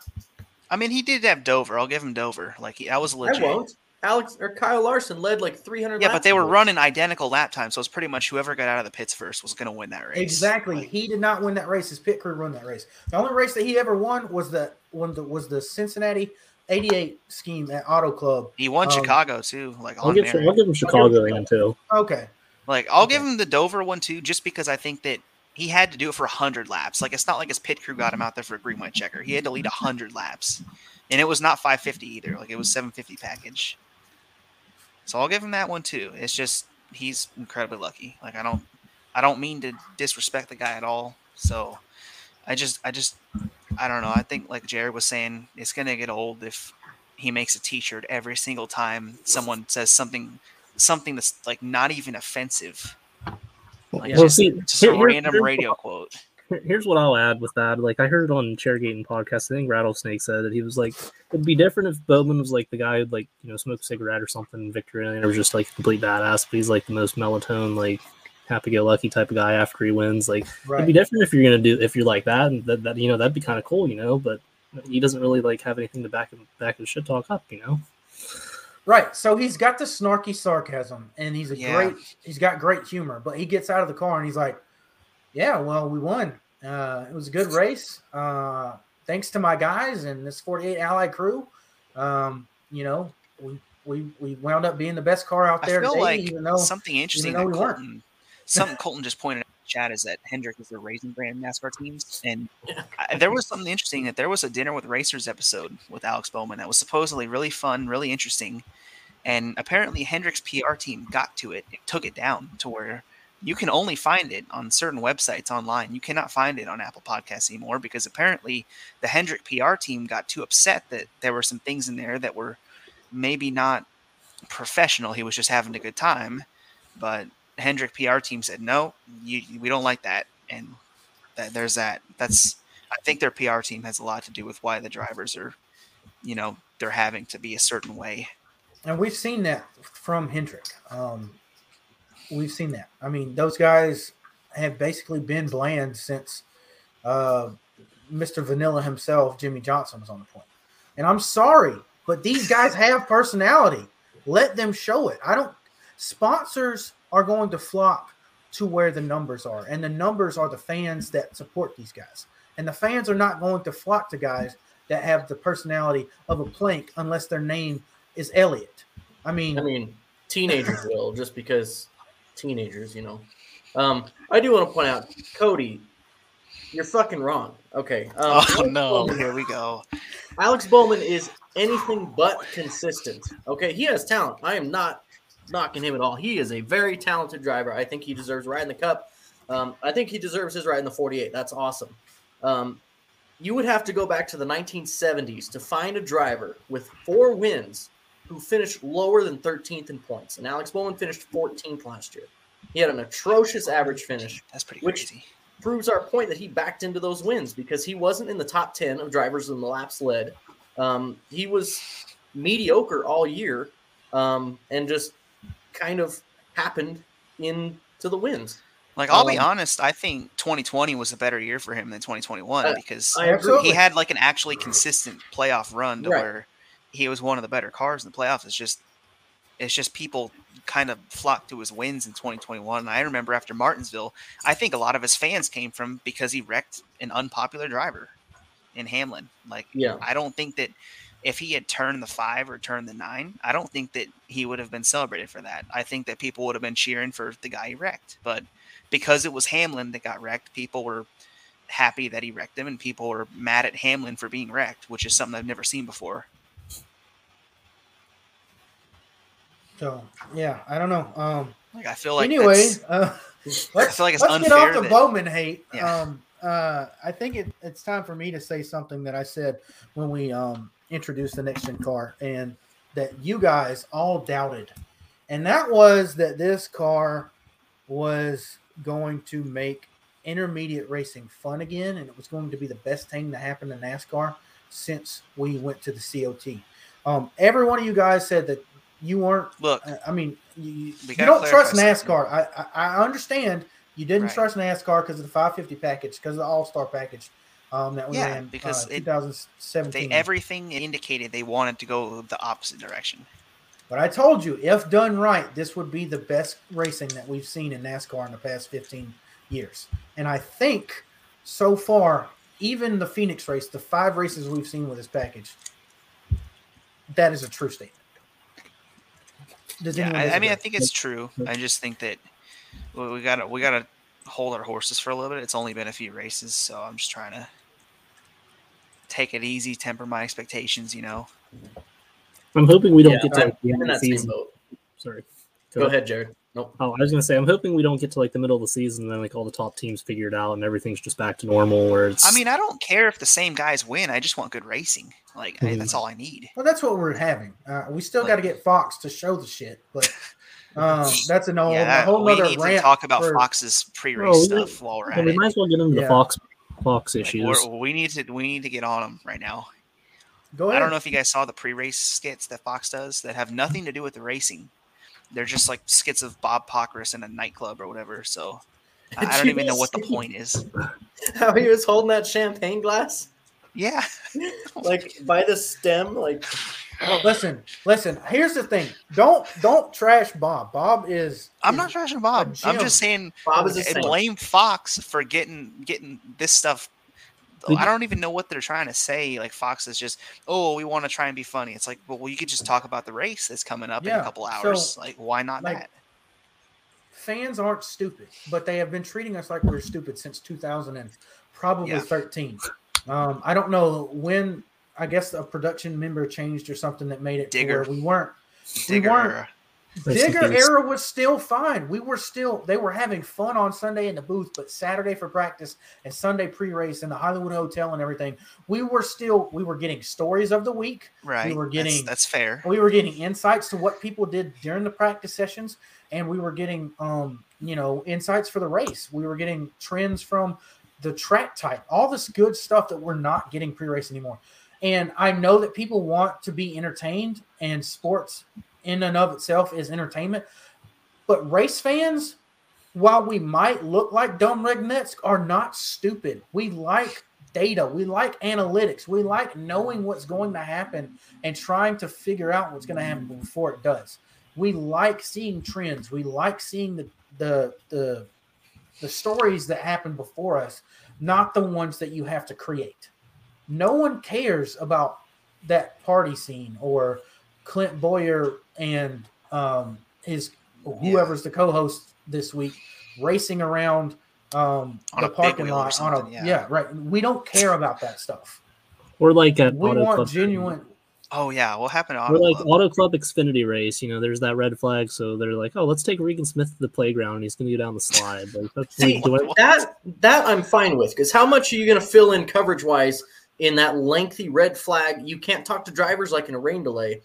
I mean, he did have Dover. I'll give him Dover. Like he, that was legit. I won't. Alex or Kyle Larson led like 300. Yeah, but they were ago. running identical lap times, so it's pretty much whoever got out of the pits first was going to win that race. Exactly. Like, he did not win that race. His pit crew won that race. The only race that he ever won was the one that was the Cincinnati 88 scheme at Auto Club. he won Um, Chicago too. Like I'll on give. I'll give him Chicago again too. Okay. Like I'll Okay. give him the Dover one too, just because I think that he had to do it for hundred laps. Like it's not like his pit crew got him out there for a green white checker. He had to lead hundred laps, and it was not 550 either. Like it was 750 package. So I'll give him that one too. It's just he's incredibly lucky. Like I don't, I don't mean to disrespect the guy at all. So I just I just I don't know. I think like Jared was saying, it's gonna get old if he makes a T-shirt every single time someone says something something that's like not even offensive. Like well, just, see, just here- a here- random radio what- quote. Here's what I'll add with that. Like I heard on Chairgate and podcast, I think Rattlesnake said that he was like, it'd be different if Bowman was like the guy who'd like you know smoked a cigarette or something, Victor or just like a complete badass. But he's like the most melatonin, like happy-go-lucky type of guy after he wins. Like it'd be different if you're gonna do if you're like that, and that, that you know that'd be kind of cool, you know. But he doesn't really like have anything to back him back his shit talk up, you know. Right. So he's got the snarky sarcasm and he's a Yeah. great he's got great humor, but he gets out of the car and he's like, Yeah, well, we won. Uh, it was a good race. Uh, thanks to my guys and this 48 Ally crew. Um, you know, we we we wound up being the best car out I there feel today, like even though something interesting though that we weren't. Something Colton just pointed out in the chat is that Hendrick is the racing brand NASCAR teams, and I, there was something interesting that there was a dinner with racers episode with Alex Bowman that was supposedly really fun, really interesting, and apparently Hendrick's PR team got to it, and took it down to where you can only find it on certain websites online. You cannot find it on Apple Podcasts anymore because apparently the Hendrick PR team got too upset that there were some things in there that were maybe not professional. He was just having a good time, but Hendrick PR team said no, you, we don't like that, and there's that. That's I think their PR team has a lot to do with why the drivers are, you know, they're having to be a certain way. and we've seen that from Hendrick. Um, we've seen that. I mean, those guys have basically been bland since uh, Mr. Vanilla himself, Jimmie Johnson, was on the point. And I'm sorry, but these guys have personality. Let them show it. I don't. Sponsors are going to flock to where the numbers are, and the numbers are the fans that support these guys. And the fans are not going to flock to guys that have the personality of a plank unless their name is Elliott. I mean, I mean, teenagers [LAUGHS] will just because teenagers, you know. Um, I do want to point out, Cody, you're fucking wrong. Okay. Um, Oh Alex no, Bowman- here we go. Alex Bowman is anything but consistent. Okay, he has talent. I am not knocking him at all. He is a very talented driver. I think he deserves in the Cup. Um, I think he deserves his ride in the 48. That's awesome. Um, you would have to go back to the 1970s to find a driver with four wins who finished lower than 13th in points. And Alex Bowman finished 14th last year. He had an atrocious average finish That's pretty Which- crazy. proves our point that he backed into those wins because he wasn't in the top 10 of drivers in the laps led. Um, he was mediocre all year um, and just kind of happened into the wins. Like I'll be Um, honest, I think 2020 was a better year for him than 2021 Uh, because he had like an actually consistent playoff run to Right. where he was one of the better cars in the playoffs. It's just it's just people kind of flocked to his wins in 2021. And I remember after Martinsville, I think a lot of his fans came from because he wrecked an unpopular driver in Hamlin. Like Yeah. I don't think that if he had turned the five or turned the nine, I don't think that he would have been celebrated for that. I think that people would have been cheering for the guy he wrecked. But because it was Hamlin that got wrecked, people were happy that he wrecked him, and people were mad at Hamlin for being wrecked, which is something I've never seen before. so yeah, I don't know. Um, Like I feel like anyway, [LAUGHS] uh, let's, I feel like it's let's get off the that- Bowman hate. Yeah. Um, uh, I think it, it's time for me to say something that I said when we um, introduced the next gen car, and that you guys all doubted, and that was that this car was going to make intermediate racing fun again, and it was going to be the best thing to happen to NASCAR since we went to the COT. Um, every one of you guys said that you weren't look. I- I mean, you, you We you gotta don't trust. NASCAR. I, I I understand you didn't Right. trust NASCAR because of the 550 package, because of the All Star package um, that we Yeah, ran because uh, it- 2017. They everything indicated they wanted to go the opposite direction. but I told you, if done right, this would be the best racing that we've seen in NASCAR in the past 15 years. And I think so far, even the Phoenix race, the five races we've seen with this package, that is a true statement. Does Yeah, I, I mean, I think it's true. I just think that we we gotta we gotta hold our horses for a little bit. It's only been a few races, so I'm just trying to take it easy, temper my expectations. You know, I'm hoping we don't Yeah, get to I'm like, the end of the season. Sorry. Go ahead, Jared. Nope. Oh, I was gonna say I'm hoping we don't get to like the middle of the season and then like all the top teams figured out and everything's just back to normal where it's I mean, I don't care if the same guys win. I just want good racing. Like I- Mhm. that's all I need. Well, that's what we're having. Uh, we still Like- got to get Fox to show the shit, but [LAUGHS] um, that's an old, yeah, a whole we nother need to talk about for- Fox's pre-race Oh, stuff while we're Well, at we it. might as well get into Yeah. the Fox Fox issues. we're- we need to we need to get on them right now. Go ahead. I don't know if you guys saw the pre-race skits that Fox does that have nothing to do with the racing. They're just like skits of Bob Pockrass in a nightclub or whatever. So I Did I don't even know what the point is. [LAUGHS] How he was holding that champagne glass, Yeah, [LAUGHS] like by the stem, like Listen, listen. Here's the thing. Don't don't trash Bob. Bob is. I'm not trashing Bob. I'm just saying Bob is a and blame Fox for getting getting this stuff. Did- I don't even know what they're trying to say. Like Fox is just, oh, we want to try and be funny. It's like, well, you could just talk about the race that's coming up in a couple so, hours. like, why not like, that? Fans aren't stupid, but they have been treating us like we're stupid since 2000 and probably Yeah. 13. Um, I don't know when. I guess a production member changed or something that made it to Digger. where we weren't. Digger, weren't- Digger era was still fine. We were still they were having fun on Sunday in the booth, but Saturday for practice and Sunday pre-race in the Hollywood Hotel and everything, we were still we were getting stories of the week. right? We were That's- getting- that's, fair. We were getting insights to what people did during the practice sessions, and we were getting um, you know, insights for the race. We were getting trends from the track type, all this good stuff that we're not getting pre-race anymore. And I know that people want to be entertained, and sports in and of itself is entertainment. But race fans, while we might look like dumb rednecks, are not stupid. We like data, we like analytics, we like knowing what's going to happen and trying to figure out what's going to happen before it does. We like seeing trends. We like seeing the the the the stories that happen before us, not the ones that you have to create. No one cares about that party scene or Clint Bowyer and um, his whoever's the co-host this week racing around um, On the a parking lot on a yeah. yeah. right. We don't care about that stuff. Or like at We Auto want Club, genuine. Oh yeah, what happened to Or Auto like Club? Auto Club Xfinity race, you know, there's that red flag, so they're like, "Oh, let's take Regan Smith to the playground. He's going to go down the slide." Like, See, [LAUGHS] do I- that that I'm fine with because how much are you going to fill in coverage wise in that lengthy red flag? You can't talk to drivers like in a rain delay.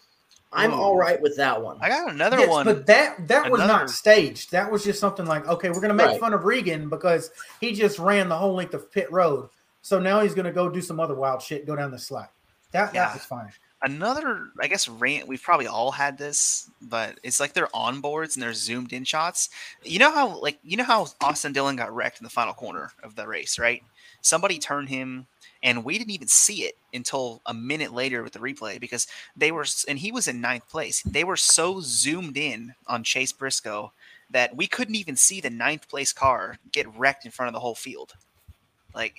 I'm Ooh. all right with that one. I got another Yes, one. but that that was not staged. That was just something like, okay, we're gonna make Right. fun of Regan because he just ran the whole length of pit road. So now he's gonna go do some other wild shit, go down the slide. That Yeah. that was fine. another i guess rant we've probably all had this but it's like they're on boards and they're zoomed in shots you know how like you know how austin dillon got wrecked in the final corner of the race right somebody turned him and we didn't even see it until a minute later with the replay because they were and he was in ninth place they were so zoomed in on chase briscoe that we couldn't even see the ninth place car get wrecked in front of the whole field like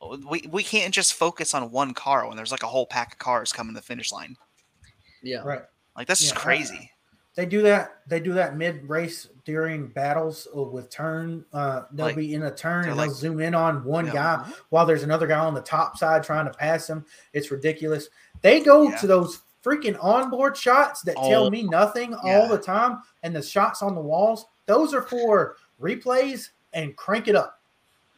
oh, we, we can't just focus on one car when there's like a whole pack of cars coming to the finish line. yeah. Right. Like that's just Yeah, I- crazy. They do that. They do that mid race during battles uh, with turn. Uh, they'll Like, be in a turn and like- they'll zoom in on one Yeah. guy while there's another guy on the top side trying to pass him. It's ridiculous. They go Yeah. to those freaking onboard shots that tell Oh, me nothing yeah. all the time, and the shots on the walls. Those are for replays and crank it up.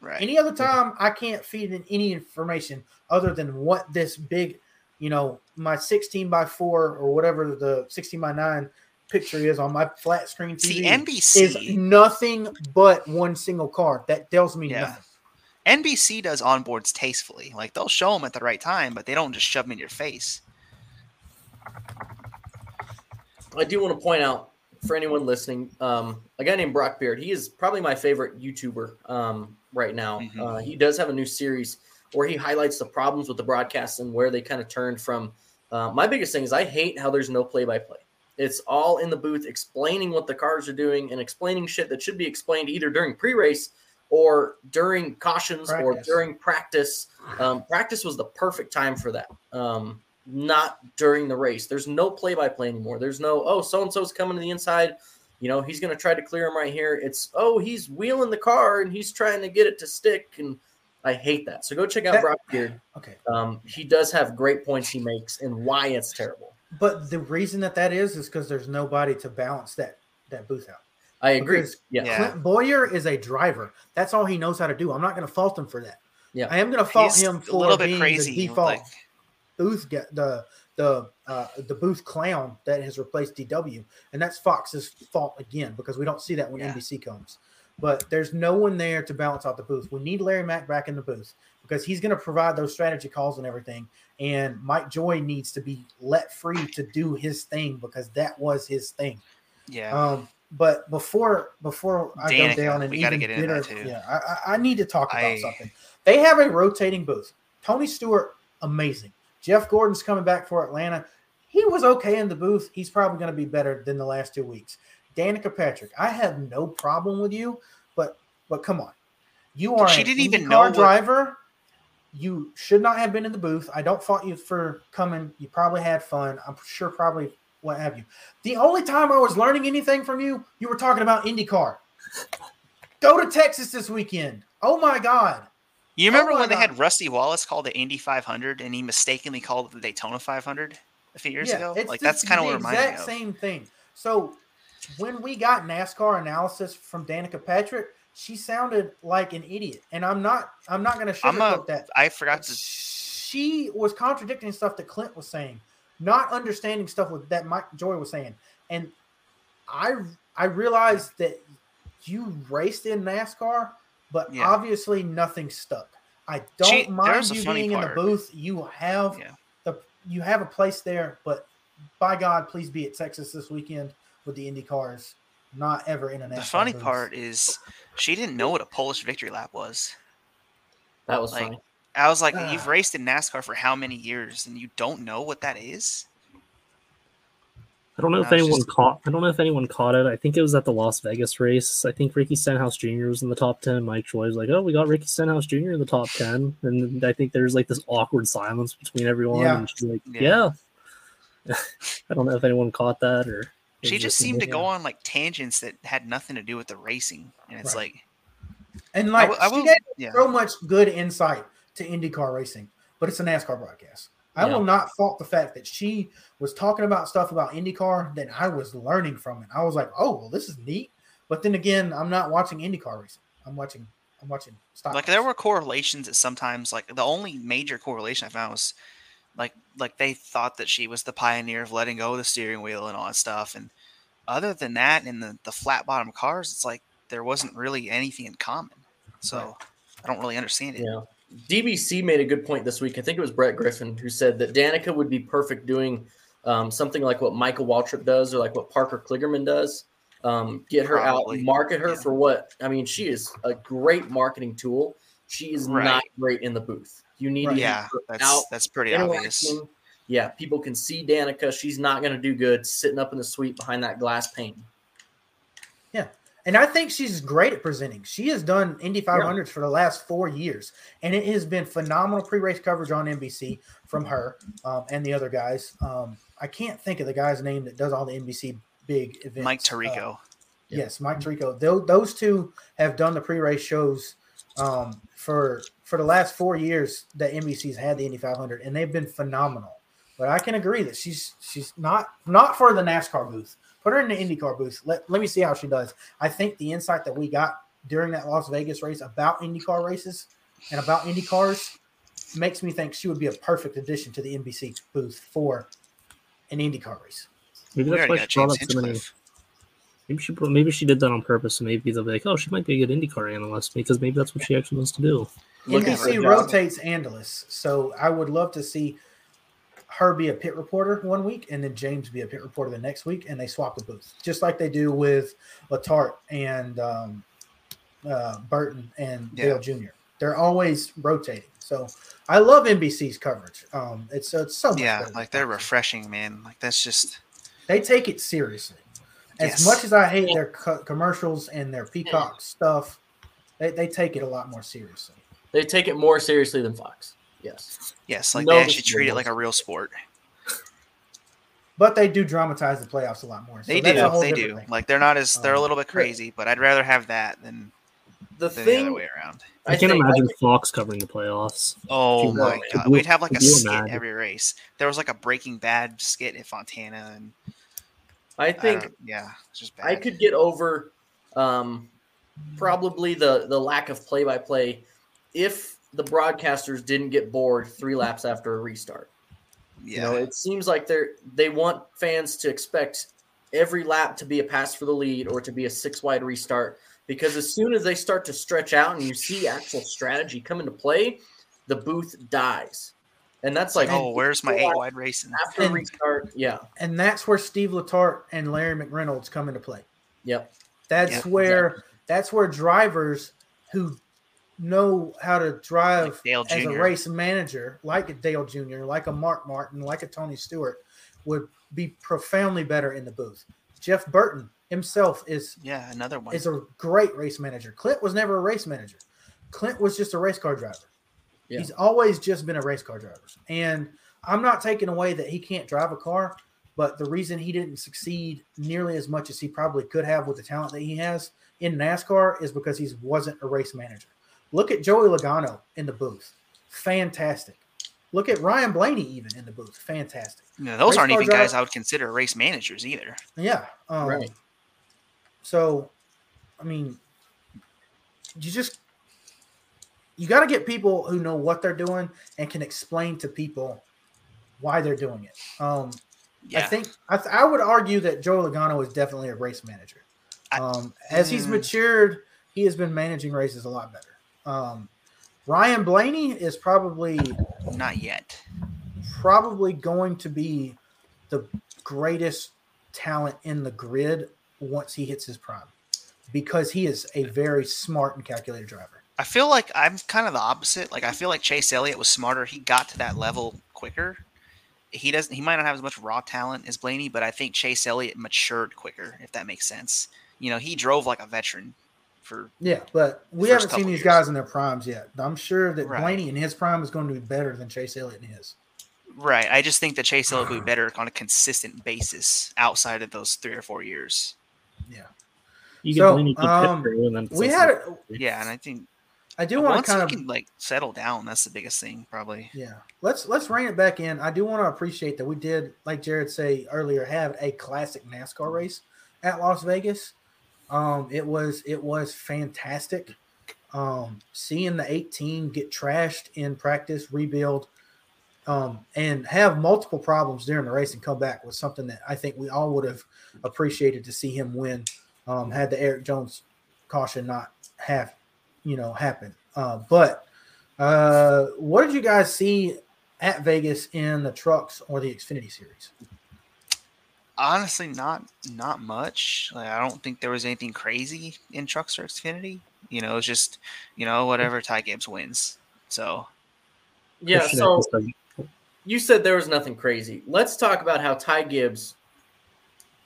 Right. Any other time, I can't feed in any information other than what this big, you know, my 16 by 4 or whatever the 16 by 9 picture is on my flat screen TV See, NBC is nothing but one single car. That tells me Yeah. nothing. NBC does onboards tastefully. Like they'll show them at the right time, but they don't just shove them in your face. I do want to point out for anyone listening, um, a guy named Brock Beard. He is probably my favorite YouTuber um, right now. Mhm. Uh, he does have a new series where he highlights the problems with the broadcast and where they kind of turned from. Uh, my biggest thing is I hate how there's no play-by-play. It's all in the booth explaining what the cars are doing and explaining shit that should be explained either during pre-race or during cautions or during practice. Um, practice was the perfect time for that. Um, not during the race. There's no play by play anymore. There's no, oh, so and so's coming to the inside. You know, he's going to try to clear him right here. It's, oh, he's wheeling the car and he's trying to get it to stick. And I hate that. So go check out That- Brock Beard. [SIGHS] Okay. Um, he does have great points he makes and why it's terrible. But the reason that that is is because there's nobody to balance that that booth out. I agree. Because Yeah. Yeah. Clint Bowyer is a driver. That's all he knows how to do. I'm not going to fault him for that. Yeah. I am going to fault He's him a for little bit being crazy. the default Like, booth get the the uh, the booth clown that has replaced DW, and that's Fox's fault again because we don't see that when Yeah. NBC comes. But there's no one there to balance out the booth. We need Larry Mac back in the booth because he's going to provide those strategy calls and everything. And Mike Joy needs to be let free to do his thing because that was his thing. yeah. Um, but before before I Danica, go down and we even get bitter- too. yeah, I, I, need to talk about I- something. They have a rotating booth. Tony Stewart, amazing. Jeff Gordon's coming back for Atlanta. He was okay in the booth. He's probably going to be better than the last two weeks. Danica Patrick, I have no problem with you, but but come on, you are She didn't even know what- driver. You should not have been in the booth. I don't fault you for coming. You probably had fun. I'm sure probably what have you. The only time I was learning anything from you, you were talking about IndyCar. Go to Texas this weekend. Oh my God. You remember Oh when they had Rusty Wallace called the Indy 500 and he mistakenly called it the Daytona 500 a few years ago? it's Like that's kind of what reminded me exact same thing. So when we got NASCAR analysis from Danica Patrick, she sounded like an idiot, and I'm not. I'm not going to sugarcoat a, that. I forgot to. She was contradicting stuff that Clint was saying, not understanding stuff with, that Mike Joy was saying, and I I realized that you raced in NASCAR, but Yeah. obviously nothing stuck. I don't She- mind you being in the booth. You have Yeah. the you have a place there, but by God, please be at Texas this weekend with the Indy cars. Not ever in a The funny booth. part is she didn't know what a Polish victory lap was. That was Like, funny. I was like, Ah. you've raced in NASCAR for how many years and you don't know what that is? I don't know if No, it's anyone just- caught. I don't know if anyone caught it. I think it was at the Las Vegas race. I think Ricky Stenhouse Jr. was in the top ten. Mike Joy was like, "Oh, we got Ricky Stenhouse Jr. in the top 10. and I think there's like this awkward silence between everyone. Yeah. And she's like, Yeah. "Yeah." [LAUGHS] I don't know if anyone caught that or. She just seemed to go on like tangents that had nothing to do with the racing. And it's Right. like, and I like I she will- gave yeah. so much good insight to IndyCar racing, but it's a NASCAR broadcast. I Yeah. will not fault the fact that she was talking about stuff about IndyCar that I was learning from it. I was like, oh, well, this is neat. But then again, I'm not watching IndyCar racing. I'm watching. I'm watching stock. like there were correlations that sometimes like the only major correlation I found was like like they thought that she was the pioneer of letting go of the steering wheel and all that stuff. And other than that, in the, the flat bottom cars, it's like there wasn't really anything in common. So I don't really understand it. Yeah. DBC made a good point this week. I think it was Brett Griffin who said that Danica would be perfect doing um, something like what Michael Waltrip does or like what Parker Kligerman does. Um, get her Probably. out, market her Yeah. for what I mean. She is a great marketing tool. She is Right. not great in the booth. You need Right. to Yeah, that's out that's pretty obvious. Yeah, people can see Danica. She's not going to do good sitting up in the suite behind that glass pane. Yeah. And I think she's great at presenting. She has done Indy 500s for the last four years, and it has been phenomenal pre-race coverage on NBC from her um, and the other guys. Um, I can't think of the guy's name that does all the NBC big events. Mike Uh, Tirico. yes, Mike Tirico. Tho- those two have done the pre-race shows um, for for the last four years that NBC's had the Indy 500, and they've been phenomenal. But I can agree that she's she's not not for the NASCAR booth. Put her in the IndyCar booth. Let, let me see how she does. I think the insight that we got during that Las Vegas race about IndyCar races and about Indy cars makes me think she would be a perfect addition to the NBC booth for an IndyCar race. Maybe We that's why got she brought James up so many. Hinchcliffe. Maybe she maybe she did that on purpose. So maybe they'll be like, "Oh, she might be a good IndyCar analyst," because maybe that's what she actually wants to do. NBC for a job. rotates analysts, so I would love to see her be a pit reporter one week and then James be a pit reporter the next week, and they swap the booth, just like they do with Letarte and um, uh, Burton and Yeah. Dale Jr. They're always rotating. So I love NBC's coverage. Um, it's it's so much Yeah, like they're refreshing, man. Like that's just They take it seriously. As Yes. much as I hate their co- commercials and their Peacock stuff, they, they take it a lot more seriously. They take it more seriously than Fox. Yes. yes, like No they actually treat it like a real sport. But they do dramatize the playoffs a lot more. So They do, they do. thing. Like they're not as they're a Um, little bit crazy, but I'd rather have that than, The than the other way around. I, can't think- imagine Fox covering the playoffs. Oh my god, we'd have like a skit imagine? every race. There was like a Breaking Bad skit at Fontana, and I I think don't- yeah, it's just bad. I could get over Um, probably the the lack of play by play. If the broadcasters didn't get bored three [LAUGHS] laps after a restart, Yeah. you know, it seems like they're they want fans to expect every lap to be a pass for the lead or to be a six wide restart because as soon as they start to stretch out and you see actual strategy come into play, the booth dies. And that's like oh, where's my eight wide racing? after And- [LAUGHS] restart. Yeah. And that's where Steve Letarte and Larry McReynolds come into play. Yep. That's Yep, where that's where drivers who know how to drive Like as a race manager, like a Dale Jr., like a Mark Martin, like a Tony Stewart, would be profoundly better in the booth. Jeff Burton himself is Yeah, another one. is a great race manager. Clint was never a race manager. Clint was just a race car driver. Yeah. He's always just been a race car driver. And I'm not taking away that he can't drive a car, but the reason he didn't succeed nearly as much as he probably could have with the talent that he has in NASCAR is because he wasn't a race manager. Look at Joey Logano in the booth. Fantastic. Look at Ryan Blaney even in the booth. Fantastic. No, those race aren't car even guys I would consider race managers either. Yeah. Um, Right. So, I mean, you just you got to get people who know what they're doing and can explain to people why they're doing it. Um, Yeah. I think I, th- I would argue that Joe Logano is definitely a race manager. I- Um, as he's Mm. matured, he has been managing races a lot better. Um, Ryan Blaney is probably Not yet. probably going to be the greatest talent in the grid once he hits his prime because he is a very smart and calculated driver. I feel like I'm kind of the opposite. Like I feel like Chase Elliott was smarter. He got to that level quicker. He doesn't. He might not have as much raw talent as Blaney, but I think Chase Elliott matured quicker. If that makes sense. You know, he drove like a veteran for Yeah, but we haven't seen these years. guys in their primes yet. I'm sure that Right. Blaney in his prime is going to be better than Chase Elliott in his. right. I just think that Chase Elliott would be better on a consistent basis outside of those three or four years. Yeah, You So, can Blaney keep um, and then we had. like- A, Yeah, and I think I do want to kind of can like settle down, that's the biggest thing probably. Yeah, let's let's rein it back in. I do want to appreciate that we did, like Jared say earlier, have a classic NASCAR race at Las Vegas. Um, it was it was fantastic. Um, seeing the 18 get trashed in practice, rebuild, um, and have multiple problems during the race and come back was something that I think we all would have appreciated to see him win. Um, had the Erik Jones caution not have, you know, happen. Uh, but uh, what did you guys see at Vegas in the trucks or the Xfinity series? Honestly, not not much. Like, I don't think there was anything crazy in Trucks or Xfinity. You know, it's just you know whatever Ty Gibbs wins. So Yeah. So you said there was nothing crazy. Let's talk about how Ty Gibbs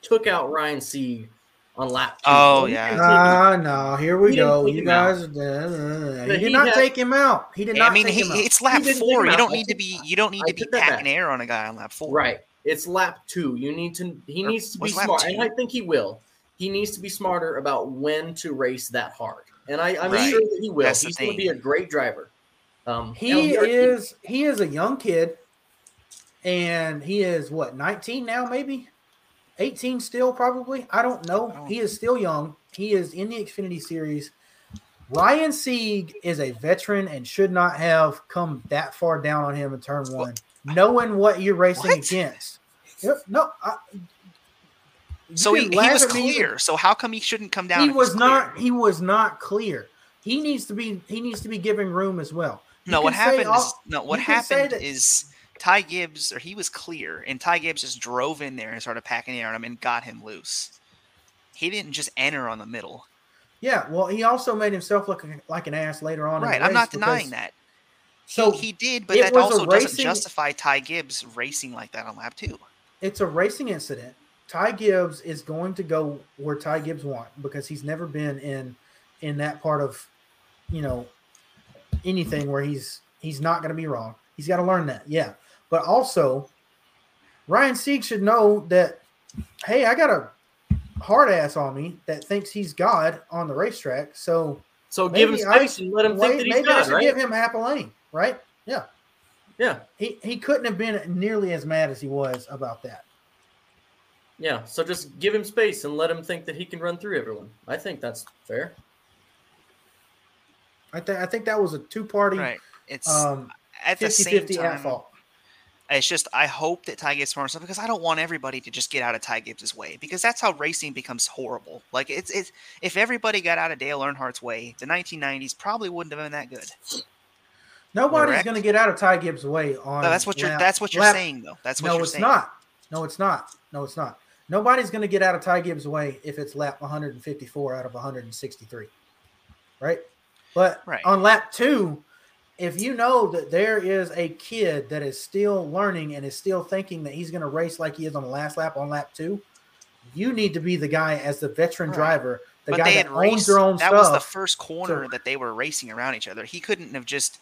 took out Ryan Sieg on lap two. Oh, He yeah. didn't Ah, no, here we He go. You him out. guys, uh, he But did he not had- take him out. He did not I mean, take he, him out. it's lap didn't four. You don't I need to be you don't need I to be took that packing air on a guy on lap four. Right. It's lap two. You need to. He Or needs to be smart, and I think he will. He needs to be smarter about when to race that hard, and I, I'm Right. sure that he will. That's He's going to be a great driver. Um, He is he is a young kid, and he is what 19 now, maybe 18 still, probably. I don't know. I don't- He is still young. He is in the Xfinity series. Ryan Sieg is a veteran and should not have come that far down on him in turn one, knowing what you're racing What? against. Yep, no, I, So he, he was clear. So how come he shouldn't come down? He was not. He was not clear. He needs to be. He needs to be giving room as well. No, what happened all- is no. What you can say happened is Ty Gibbs, or he was clear, and Ty Gibbs just drove in there and started packing air on him and got him loose. He didn't just enter on the middle. Yeah, well, he also made himself look like an ass later on. in Right, the I'm not denying that. So he, he did, but that also doesn't justify Ty Gibbs racing like that on lap two. it's a racing incident. Ty Gibbs is going to go where Ty Gibbs want because he's never been in in that part of you know anything where he's he's not going to be wrong. He's got to learn that. Yeah, but also Ryan Sieg should know that. Hey, I got a hard ass on me that thinks he's God on the racetrack. So So give him maybe I space and let him wait, think that he's maybe I should right? give him half a lane, right? Yeah. yeah. He he couldn't have been nearly as mad as he was about that. Yeah, so just give him space and let him think that he can run through everyone. I think that's fair. I think I think that was a two party Right. It's um at the 50 same 50 time. at fault. It's just I hope that Ty Gibbs stuff because I don't want everybody to just get out of Ty Gibbs' way because that's how racing becomes horrible. Like it's it's if everybody got out of Dale Earnhardt's way, the 1990s probably wouldn't have been that good. Nobody's going to get out of Ty Gibbs' way on. No, that's what you're that's what you're lap- saying though. That's what No, you're it's saying. not. No, it's not. No, it's not. Nobody's going to get out of Ty Gibbs' way if it's lap 154 out of 163, right? But Right. on lap two, if you know that there is a kid that is still learning and is still thinking that he's going to race like he is on the last lap on lap two, you need to be the guy as the veteran Right. driver, the but guy they that had owns raced. their own that stuff. was the first corner So- that they were racing around each other. He couldn't have just.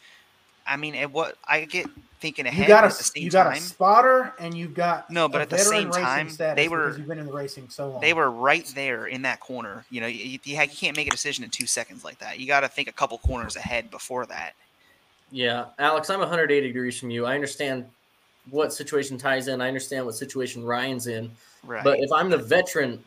I mean, it, what I get thinking ahead you got at the a you got time. a spotter and you've got No, but at the same time, they were- you've been in the racing so long. They were right there in that corner. You know, you, you, you can't make a decision in two seconds like that. You got to think a couple corners ahead before that. Yeah, Alex, I'm 180 degrees from you. I understand what situation ties in. I understand what situation Ryan's in. Right. But if I'm the veteran,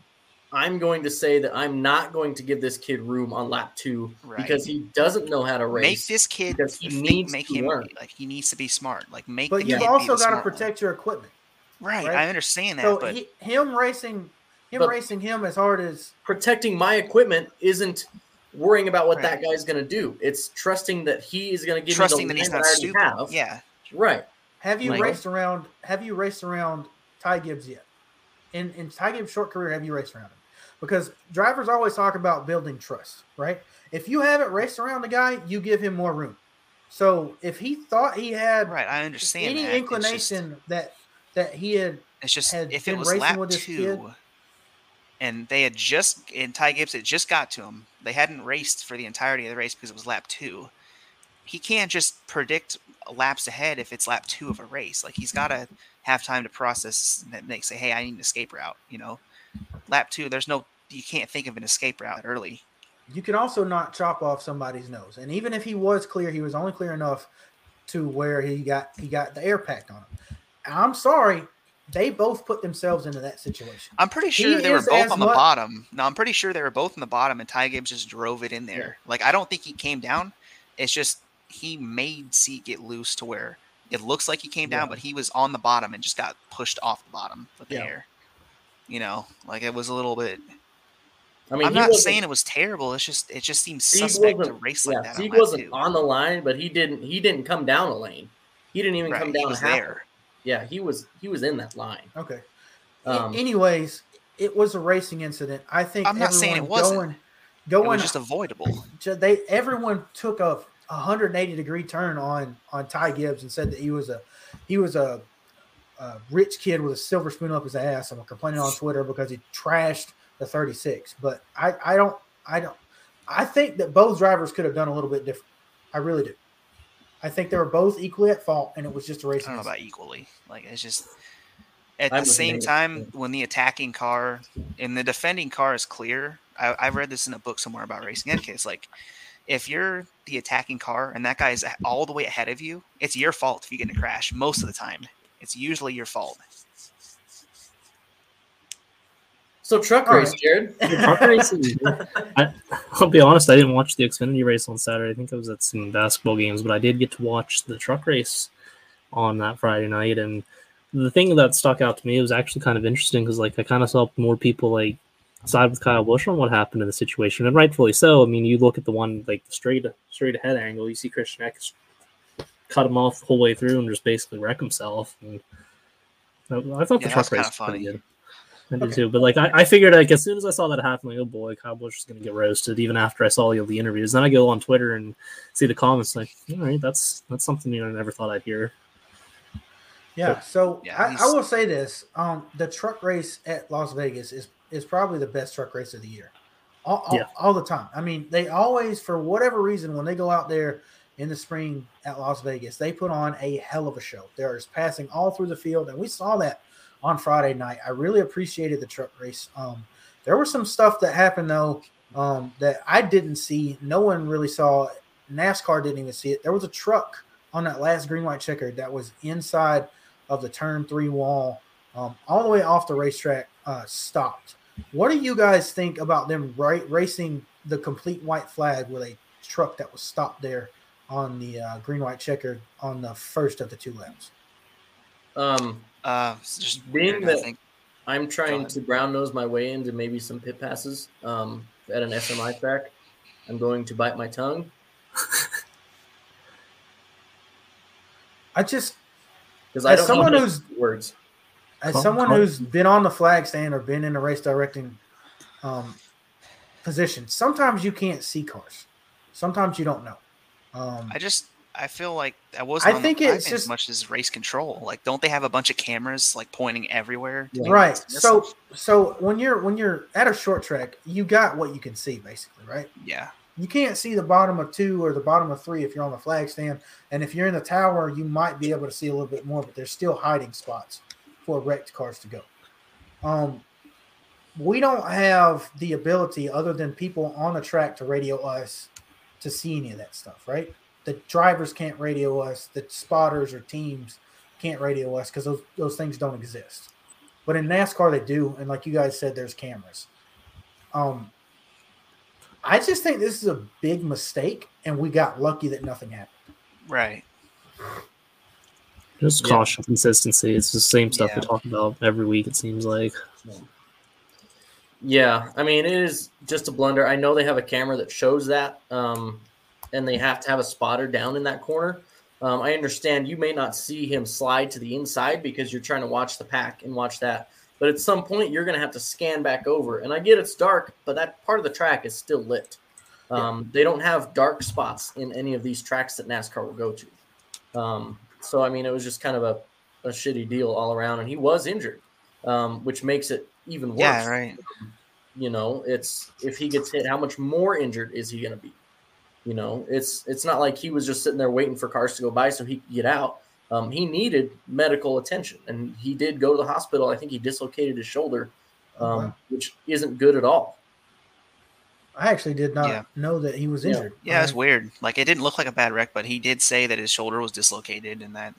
I'm going to say that I'm not going to give this kid room on lap two Right. because he doesn't know how to race. make this kid because he think- needs make to him learn. like he needs to be smart. Like make but the you've kid also got to smart one. protect your equipment. Right, right? I understand that, So but he, him racing, him racing him as hard as Protecting my equipment isn't worrying about what that Right. guy's going to do. It's trusting that he is going to give trusting me that the he's line not I stupid. have. Yeah, Right. have you Like- raced around? Have you raced around Ty Gibbs yet? In in Ty Gibbs' short career, have you raced around him? Because drivers always talk about building trust, right? If you haven't raced around the guy, you give him more room. So if he thought he had right. I understand any that. It's just- inclination that that he had It's just had if been it was racing lap with this two, kid. And they had just and Ty Gibbs had just got to him. They hadn't raced for the entirety of the race because it was lap two. He can't just predict laps ahead if it's lap two of a race. Like he's got to have time to process and they say, "Hey, I need an escape route." You know, lap two. There's no you can't think of an escape route early. you can also not chop off somebody's nose. And even if he was clear, he was only clear enough to where he got he got the air packed on him. I'm sorry, they both put themselves into that situation. I'm pretty He sure they were both on the much- bottom. No, I'm pretty sure they were both on the bottom, and Ty Gibbs just drove it in there. Like I don't think he came down. It's just he made Sieg get loose to where it looks like he came down, Yeah. but he was on the bottom and just got pushed off the bottom with the Yeah. air. You know, like it was a little bit. I mean, I'm not saying it was terrible. It's just it just seems Sieg suspect to race like yeah, that. Sieg on wasn't two. on the line, but he didn't. He didn't come down a lane. He didn't even Right, come he down was half. there. Yeah, he was. He was in that line. Okay. A- Um, Anyways, it was a racing incident. I think I'm not saying it wasn't. going It going was just avoidable. they everyone took a 180 degree turn on on Ty Gibbs and said that he was a he was a, a rich kid with a silver spoon up his ass. I'm complaining on Twitter because he trashed the 36. But I I don't I don't I think that both drivers could have done a little bit different. I really do. I think they were both equally at fault, and it was just a race. I don't know about equally. Like it's just at I'm the same Nate. time when the attacking car and the defending car is clear. I, I read this in a book somewhere about racing etiquette. It's like if you're the attacking car and that guy is all the way ahead of you, it's your fault if you get in a crash. Most of the time, it's usually your fault. So truck All race, right. Jared. [LAUGHS] Truck racing. I, I'll be honest, I didn't watch the Xfinity race on Saturday. I think I was at some basketball games, but I did get to watch the truck race on that Friday night. And the thing that stuck out to me was actually kind of interesting because, like, I kind of saw more people like side with Kyle Busch on what happened in the situation, and rightfully so. I mean, you look at the one like the straight straight ahead angle, you see Christian Eckes cut him off the whole way through and just basically wreck himself. And I, I thought the truck race kinda was pretty funny. good. I did Okay. too. But like I, I figured like as soon as I saw that happen, like, oh boy, Kyle Busch is gonna get roasted even after I saw all the interviews. Then I go on Twitter and see the comments like, all right, that's that's something you know, I never thought I'd hear. Yeah. So Yeah, I, I will say this: um, the truck race at Las Vegas is is probably the best truck race of the year, all, all, Yeah. all the time. I mean, they always, for whatever reason, when they go out there in the spring at Las Vegas, they put on a hell of a show. There's passing all through the field, and we saw that on Friday night. I really appreciated the truck race. Um, there was some stuff that happened though um, that I didn't see. No one really saw. NASCAR didn't even see it. There was a truck on that last green white checker that was inside of the turn three wall um, all the way off the racetrack, uh, stopped. What do you guys think about them ra- racing the complete white flag with a truck that was stopped there on the uh, green white checker on the first of the two laps? Um, Uh, just Being weird, I that- think. I'm trying to brown nose my way into maybe some pit passes um, at an SMI track. I'm going to bite my tongue. I just, because I As don't someone know who's- words. as someone who's been on the flag stand or been in a race directing um, position, sometimes you can't see cars. Sometimes you don't know. Um, I just I feel like I wasn't. I think it's as much as race control. Like, don't they have a bunch of cameras like pointing everywhere? make right. So, so when you're when you're at a short track, you got what you can see, basically, right? yeah, You can't see the bottom of two or the bottom of three if you're on the flag stand. And if you're in the tower, you might be able to see a little bit more, but there's still hiding spots for wrecked cars to go. Um, we don't have the ability, other than people on the track, to radio us to see any of that stuff, right? The drivers can't radio us, the spotters or teams can't radio us because those, those things don't exist. But in NASCAR, they do. And like you guys said, there's cameras. Um, I just think this is a big mistake, and we got lucky that nothing happened. right. Just Yeah. caution, consistency. It's the same stuff Yeah. we talk about every week. It seems like. Yeah, I mean, it is just a blunder. I know they have a camera that shows that, um, and they have to have a spotter down in that corner. Um, I understand you may not see him slide to the inside because you're trying to watch the pack and watch that. But at some point, you're going to have to scan back over. And I get it's dark, but that part of the track is still lit. Um, They don't have dark spots in any of these tracks that NASCAR will go to. Um, so, I mean, it was just kind of a, a shitty deal all around. And he was injured, um, which makes it even worse Yeah, right. you know it's if he gets hit how much more injured is he going to be you know it's it's not like he was just sitting there waiting for cars to go by so he could get out um, he needed medical attention and he did go to the hospital i think he dislocated his shoulder um, Oh, wow. which isn't good at all I actually did not Yeah. know that he was injured. Yeah, it's I- weird. Like, it didn't look like a bad wreck, but he did say that his shoulder was dislocated and that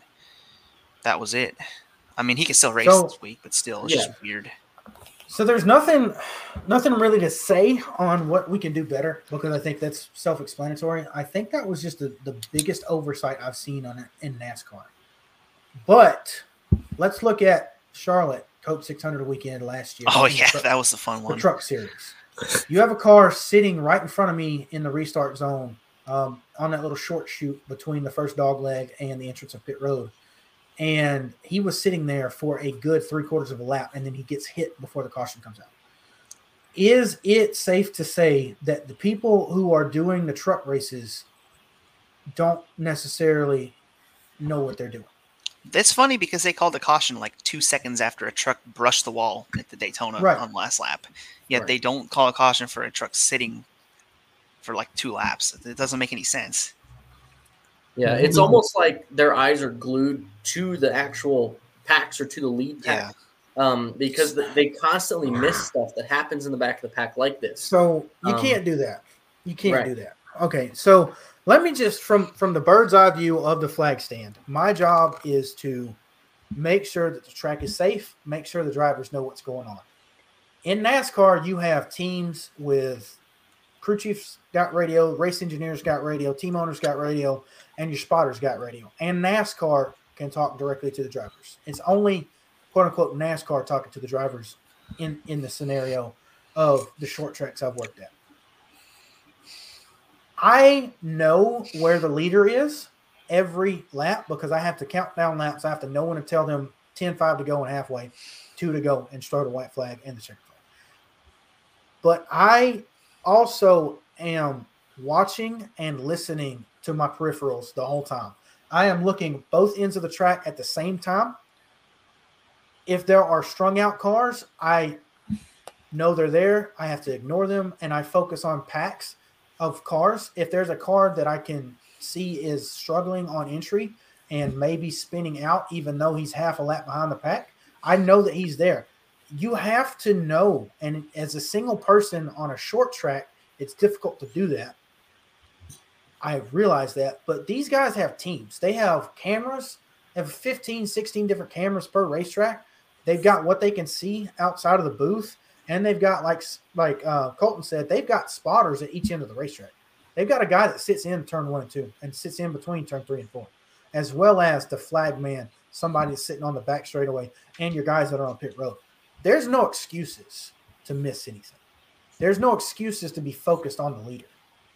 that was it. I mean, he can still race So- this week, but still, it's Yeah. just weird. So there's nothing, nothing really to say on what we can do better because I think that's self-explanatory. I think that was just the, the biggest oversight I've seen on in NASCAR. But let's look at Charlotte Coke 600 weekend last year. Oh yeah, truck- that was the fun one. the truck series. You have a car sitting right in front of me in the restart zone um, on that little short chute between the first dog leg and the entrance of pit road. And he was sitting there for a good three quarters of a lap, and then he gets hit before the caution comes out. Is it safe to say that the people who are doing the truck races don't necessarily know what they're doing? It's funny because they called the caution like two seconds after a truck brushed the wall at the Daytona Right. on last lap. Yet Right. they don't call a caution for a truck sitting for like two laps. It doesn't make any sense. yeah mm-hmm. it's almost like their eyes are glued to the actual packs or to the lead Yeah. pack um, because they constantly miss [SIGHS] stuff that happens in the back of the pack like this So you Um, can't do that. You can't right. do that. Okay, so let me just from from the bird's eye view of the flag stand. My job is to make sure that the track is safe, make sure the drivers know what's going on. In NASCAR, you have teams with crew chiefs got radio, race engineers got radio, team owners got radio, and your spotters got radio. And NASCAR can talk directly to the drivers. It's only quote unquote NASCAR talking to the drivers in in the scenario of the short tracks I've worked at. I know where the leader is every lap because I have to count down laps. I have to know when to tell them 10 5 to go and halfway, two to go, and start a white flag and the checker flag. But I also am watching and listening to my peripherals the whole time. I am looking both ends of the track at the same time. If there are strung out cars, I know they're there. I have to ignore them and I focus on packs of cars. If there's a car that I can see is struggling on entry and maybe spinning out, even though he's half a lap behind the pack, I know that he's there. You have to know, and as a single person on a short track, it's difficult to do that. I realize that, but these guys have teams. They have cameras, have 15, 16 different cameras per racetrack. they've got what they can see outside of the booth, and they've got like like uh, Colton said, they've got spotters at each end of the racetrack. They've got a guy that sits in turn one and two and sits in between turn three and four, as well as the flag man, somebody that's sitting on the back straightaway, and your guys that are on pit road. There's no excuses to miss anything. There's no excuses to be focused on the leader.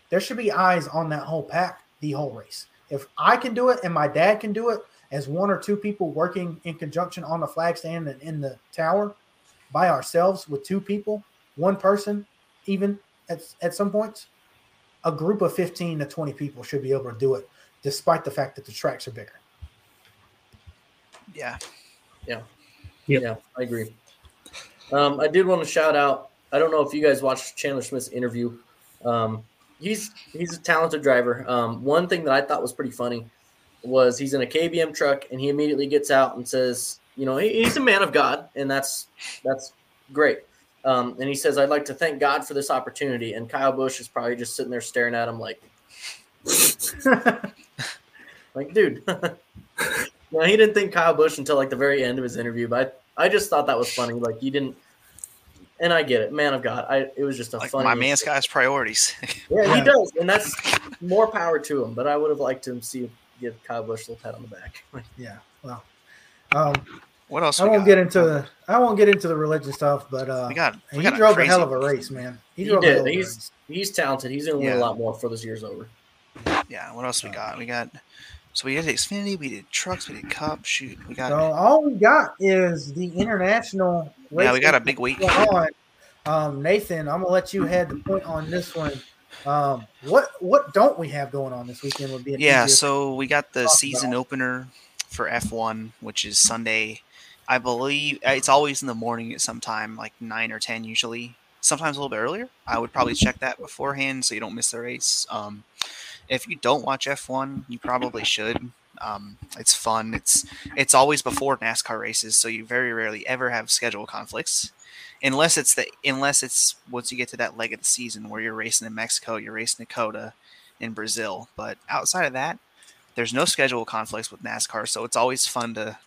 There should be eyes on that whole pack the whole race. If I can do it and my dad can do it as one or two people working in conjunction on the flag stand and in the tower by ourselves with two people, one person, even at, at some points, a group of 15 to 20 people should be able to do it despite the fact that the tracks are bigger. Yeah. Yeah. Yep. Yeah, I agree. Um, I did want to shout out. I don't know if you guys watched Chandler Smith's interview. Um, he's he's a talented driver. Um, one thing that I thought was pretty funny was he's in a KBM truck and he immediately gets out and says, you know, he, he's a man of God, and that's that's great. Um, and he says, I'd like to thank God for this opportunity. And Kyle Busch is probably just sitting there staring at him like, [LAUGHS] like, dude. [LAUGHS] no, he didn't think Kyle Busch until like the very end of his interview, but I, I just thought that was funny. Like, you didn't, and I get it, man of God. I it was just a Like funny. my man's got his priorities. [LAUGHS] Yeah, he does, and that's more power to him. But I would have liked to see give Kyle Busch a little pat on the back. [LAUGHS] [LAUGHS] yeah. Well, um, what else? I won't got? get into the I won't get into the religion stuff, but uh, We got. We he got drove a crazy- hell of a race, man. He, He drove did. a He's- race. He's talented. He's gonna win Yeah. a lot more before this year's over. Yeah. What else we got? We got. So we did Xfinity. We did trucks. We did Cup. Shoot. We got. So all we got is the international. yeah, we got a big week. going on. Um, Nathan, I'm gonna let you head the point on this one. Um, what what don't we have going on this weekend? Would be Yeah, so we got the season about. opener for F1, which is Sunday. I believe uh, it's always in the morning at some time, like 9 or 10 usually. Sometimes a little bit earlier. I would probably check that beforehand so you don't miss the race. Um, if you don't watch F1, you probably should. Um, it's fun. It's it's always before NASCAR races, so you very rarely ever have schedule conflicts, unless it's the unless it's once you get to that leg of the season where you're racing in Mexico, you're racing in Dakota, in Brazil. But outside of that, there's no schedule conflicts with NASCAR, so it's always fun to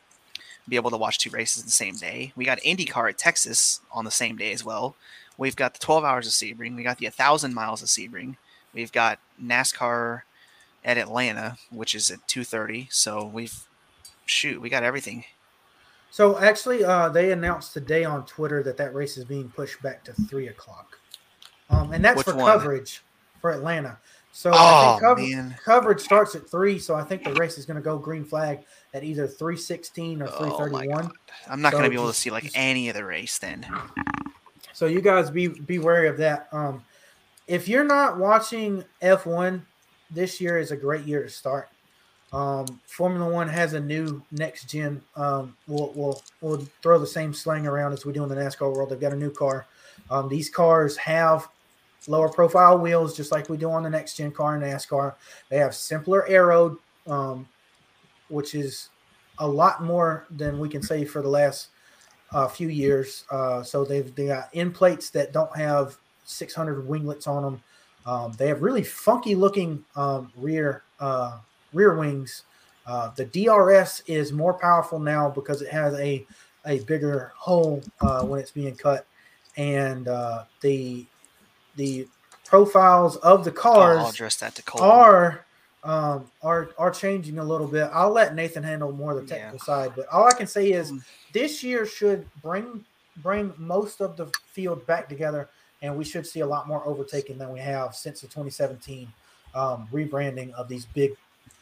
be able to watch two races in the same day. We got IndyCar at Texas on the same day as well. We've got the 12 hours of Sebring. We got the 1,000 miles of Sebring. We've got NASCAR at Atlanta, which is at 2:30. So we've shoot, we got everything. So actually, uh, they announced today on Twitter that that race is being pushed back to three o'clock, um, and that's Which for one? coverage for Atlanta. So I Oh think cover- coverage starts at three. So I think the race is going to go green flag at either three sixteen or three oh thirty my one. I'm not So gonna be able to see like any of the race then. So you guys be be wary of that. Um, if you're not watching F1, this year is a great year to start. Um, Formula One has a new next gen. Um, we'll, we'll we'll throw the same slang around as we do in the NASCAR world. They've got a new car. Um, these cars have lower profile wheels, just like we do on the next gen car in NASCAR. They have simpler aero, um, which is a lot more than we can say for the last a few years. Uh, so they've they got end plates that don't have 600 winglets on them. Um, they have really funky looking um, rear uh, rear wings. Uh, the DRS is more powerful now because it has a a bigger hole uh, when it's being cut, and uh, the the profiles of the cars I'll address that to Cole. are um, are are changing a little bit. I'll let Nathan handle more of the Yeah. technical side, but all I can say is Mm. this year should bring bring most of the field back together, and we should see a lot more overtaking than we have since the 2017 um, rebranding of these big,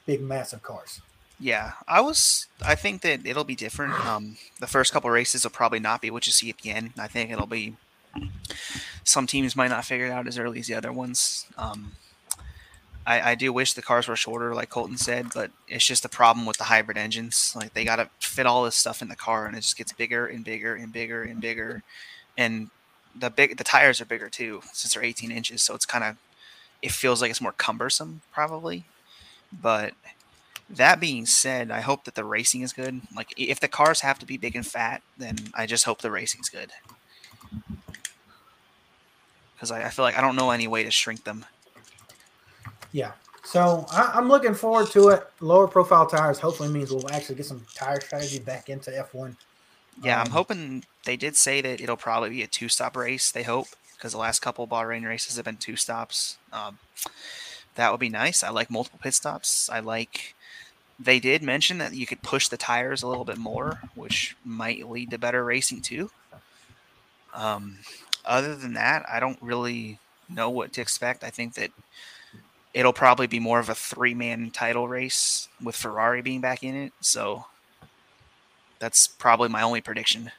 big, massive cars. Yeah, I was. I think that it'll be different. Um, the first couple races will probably not be what you see at the end. I think it'll be. Some teams might not figure it out as early as the other ones. Um, I, I do wish the cars were shorter, like Colton said, but it's just a problem with the hybrid engines. Like they got to fit all this stuff in the car, and it just gets bigger and bigger and bigger and bigger. And the big the tires are bigger too, since they're 18 inches. So it's kind of it feels like it's more cumbersome, probably. But that being said, I hope that the racing is good. Like if the cars have to be big and fat, then I just hope the racing's good. Because I, I feel like I don't know any way to shrink them. Yeah. So I, I'm looking forward to it. Lower profile tires hopefully means we'll actually get some tire strategy back into F1. Yeah, I'm Um, hoping they did say that it'll probably be a two stop race. They hope because the last couple of Bahrain races have been two stops. Um, that would be nice. I like multiple pit stops. I like. They did mention that you could push the tires a little bit more, which might lead to better racing too. Um, other than that, I don't really know what to expect. I think that it'll probably be more of a three man title race with Ferrari being back in it. So that's probably my only prediction.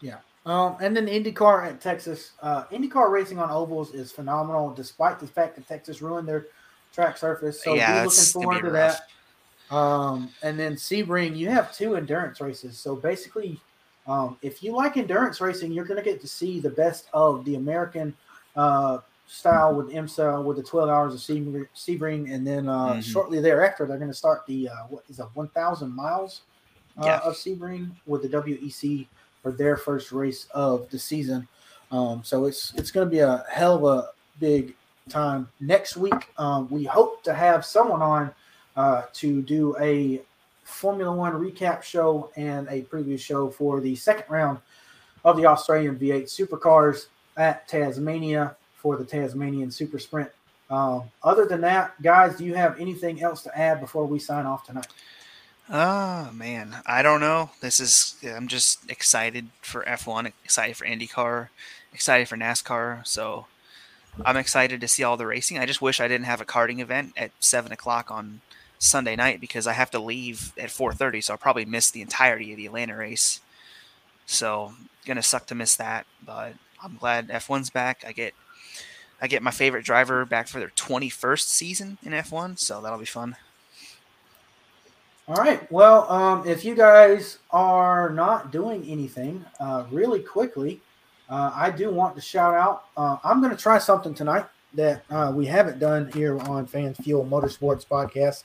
Yeah. Um, and then IndyCar at Texas. Uh, IndyCar racing on ovals is phenomenal, despite the fact that Texas ruined their track surface. So Yeah, be looking forward to rough. that. Um, and then Sebring, you have two endurance races. So basically, um, if you like endurance racing, you're going to get to see the best of the American uh, style with IMSA with the 12 hours of Sebring, and then uh, Mhm. shortly thereafter, they're going to start the uh, what is it, 1,000 miles Yeah. of Sebring with the WEC for their first race of the season. Um, so it's it's going to be a hell of a big time next week. Um, we hope to have someone on uh, to do a Formula One recap show and a preview show for the second round of the Australian V8 Supercars at Tasmania for the Tasmanian Super Sprint. Um, other than that, guys, do you have anything else to add before we sign off tonight? Oh man, I don't know. This is I'm just excited for F1, excited for IndyCar, excited for NASCAR. So I'm excited to see all the racing. I just wish I didn't have a karting event at seven o'clock on Sunday night because I have to leave at 4:30, so I'll probably miss the entirety of the Atlanta race. So gonna suck to miss that, but I'm glad F1's back. I get I get my favorite driver back for their 21st season in F1, so that'll be fun. All right. Well, um, if you guys are not doing anything, uh, really quickly, uh, I do want to shout out. Uh, I'm going to try something tonight that uh, we haven't done here on Fan Fuel Motorsports Podcast.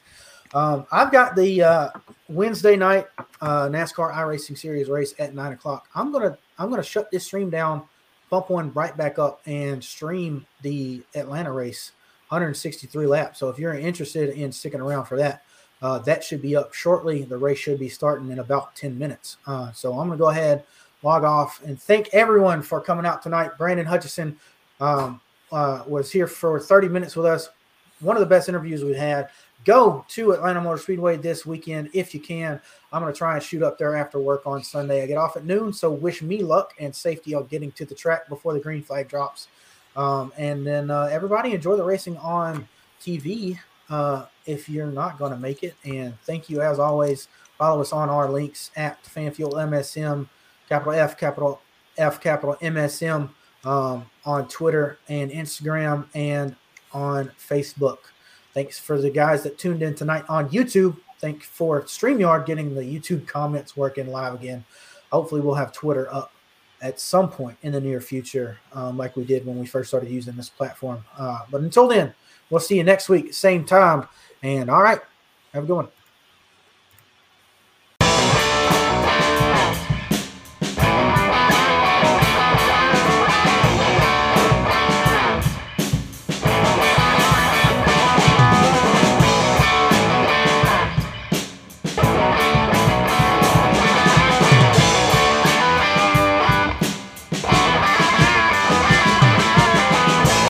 Um, I've got the uh, Wednesday night uh, NASCAR iRacing Series race at nine o'clock. I'm gonna I'm gonna shut this stream down, bump one right back up, and stream the Atlanta race, 163 laps. So if you're interested in sticking around for that, uh, that should be up shortly. The race should be starting in about 10 minutes. Uh, so I'm going to go ahead, log off, and thank everyone for coming out tonight. Brandon Hutchison um, uh, was here for 30 minutes with us. One of the best interviews we've had. Go to Atlanta Motor Speedway this weekend if you can. I'm going to try and shoot up there after work on Sunday. I get off at noon, so wish me luck and safety on getting to the track before the green flag drops. Um, and then uh, everybody enjoy the racing on TV uh, if you're not going to make it. And thank you as always. Follow us on our links at FanFuel MSM, capital F, capital F, capital MSM um, on Twitter and Instagram and on Facebook. Thanks for the guys that tuned in tonight on YouTube. Thank for StreamYard getting the YouTube comments working live again. Hopefully, we'll have Twitter up at some point in the near future, um, like we did when we first started using this platform. Uh, but until then, we'll see you next week, same time. And all right, have a good one.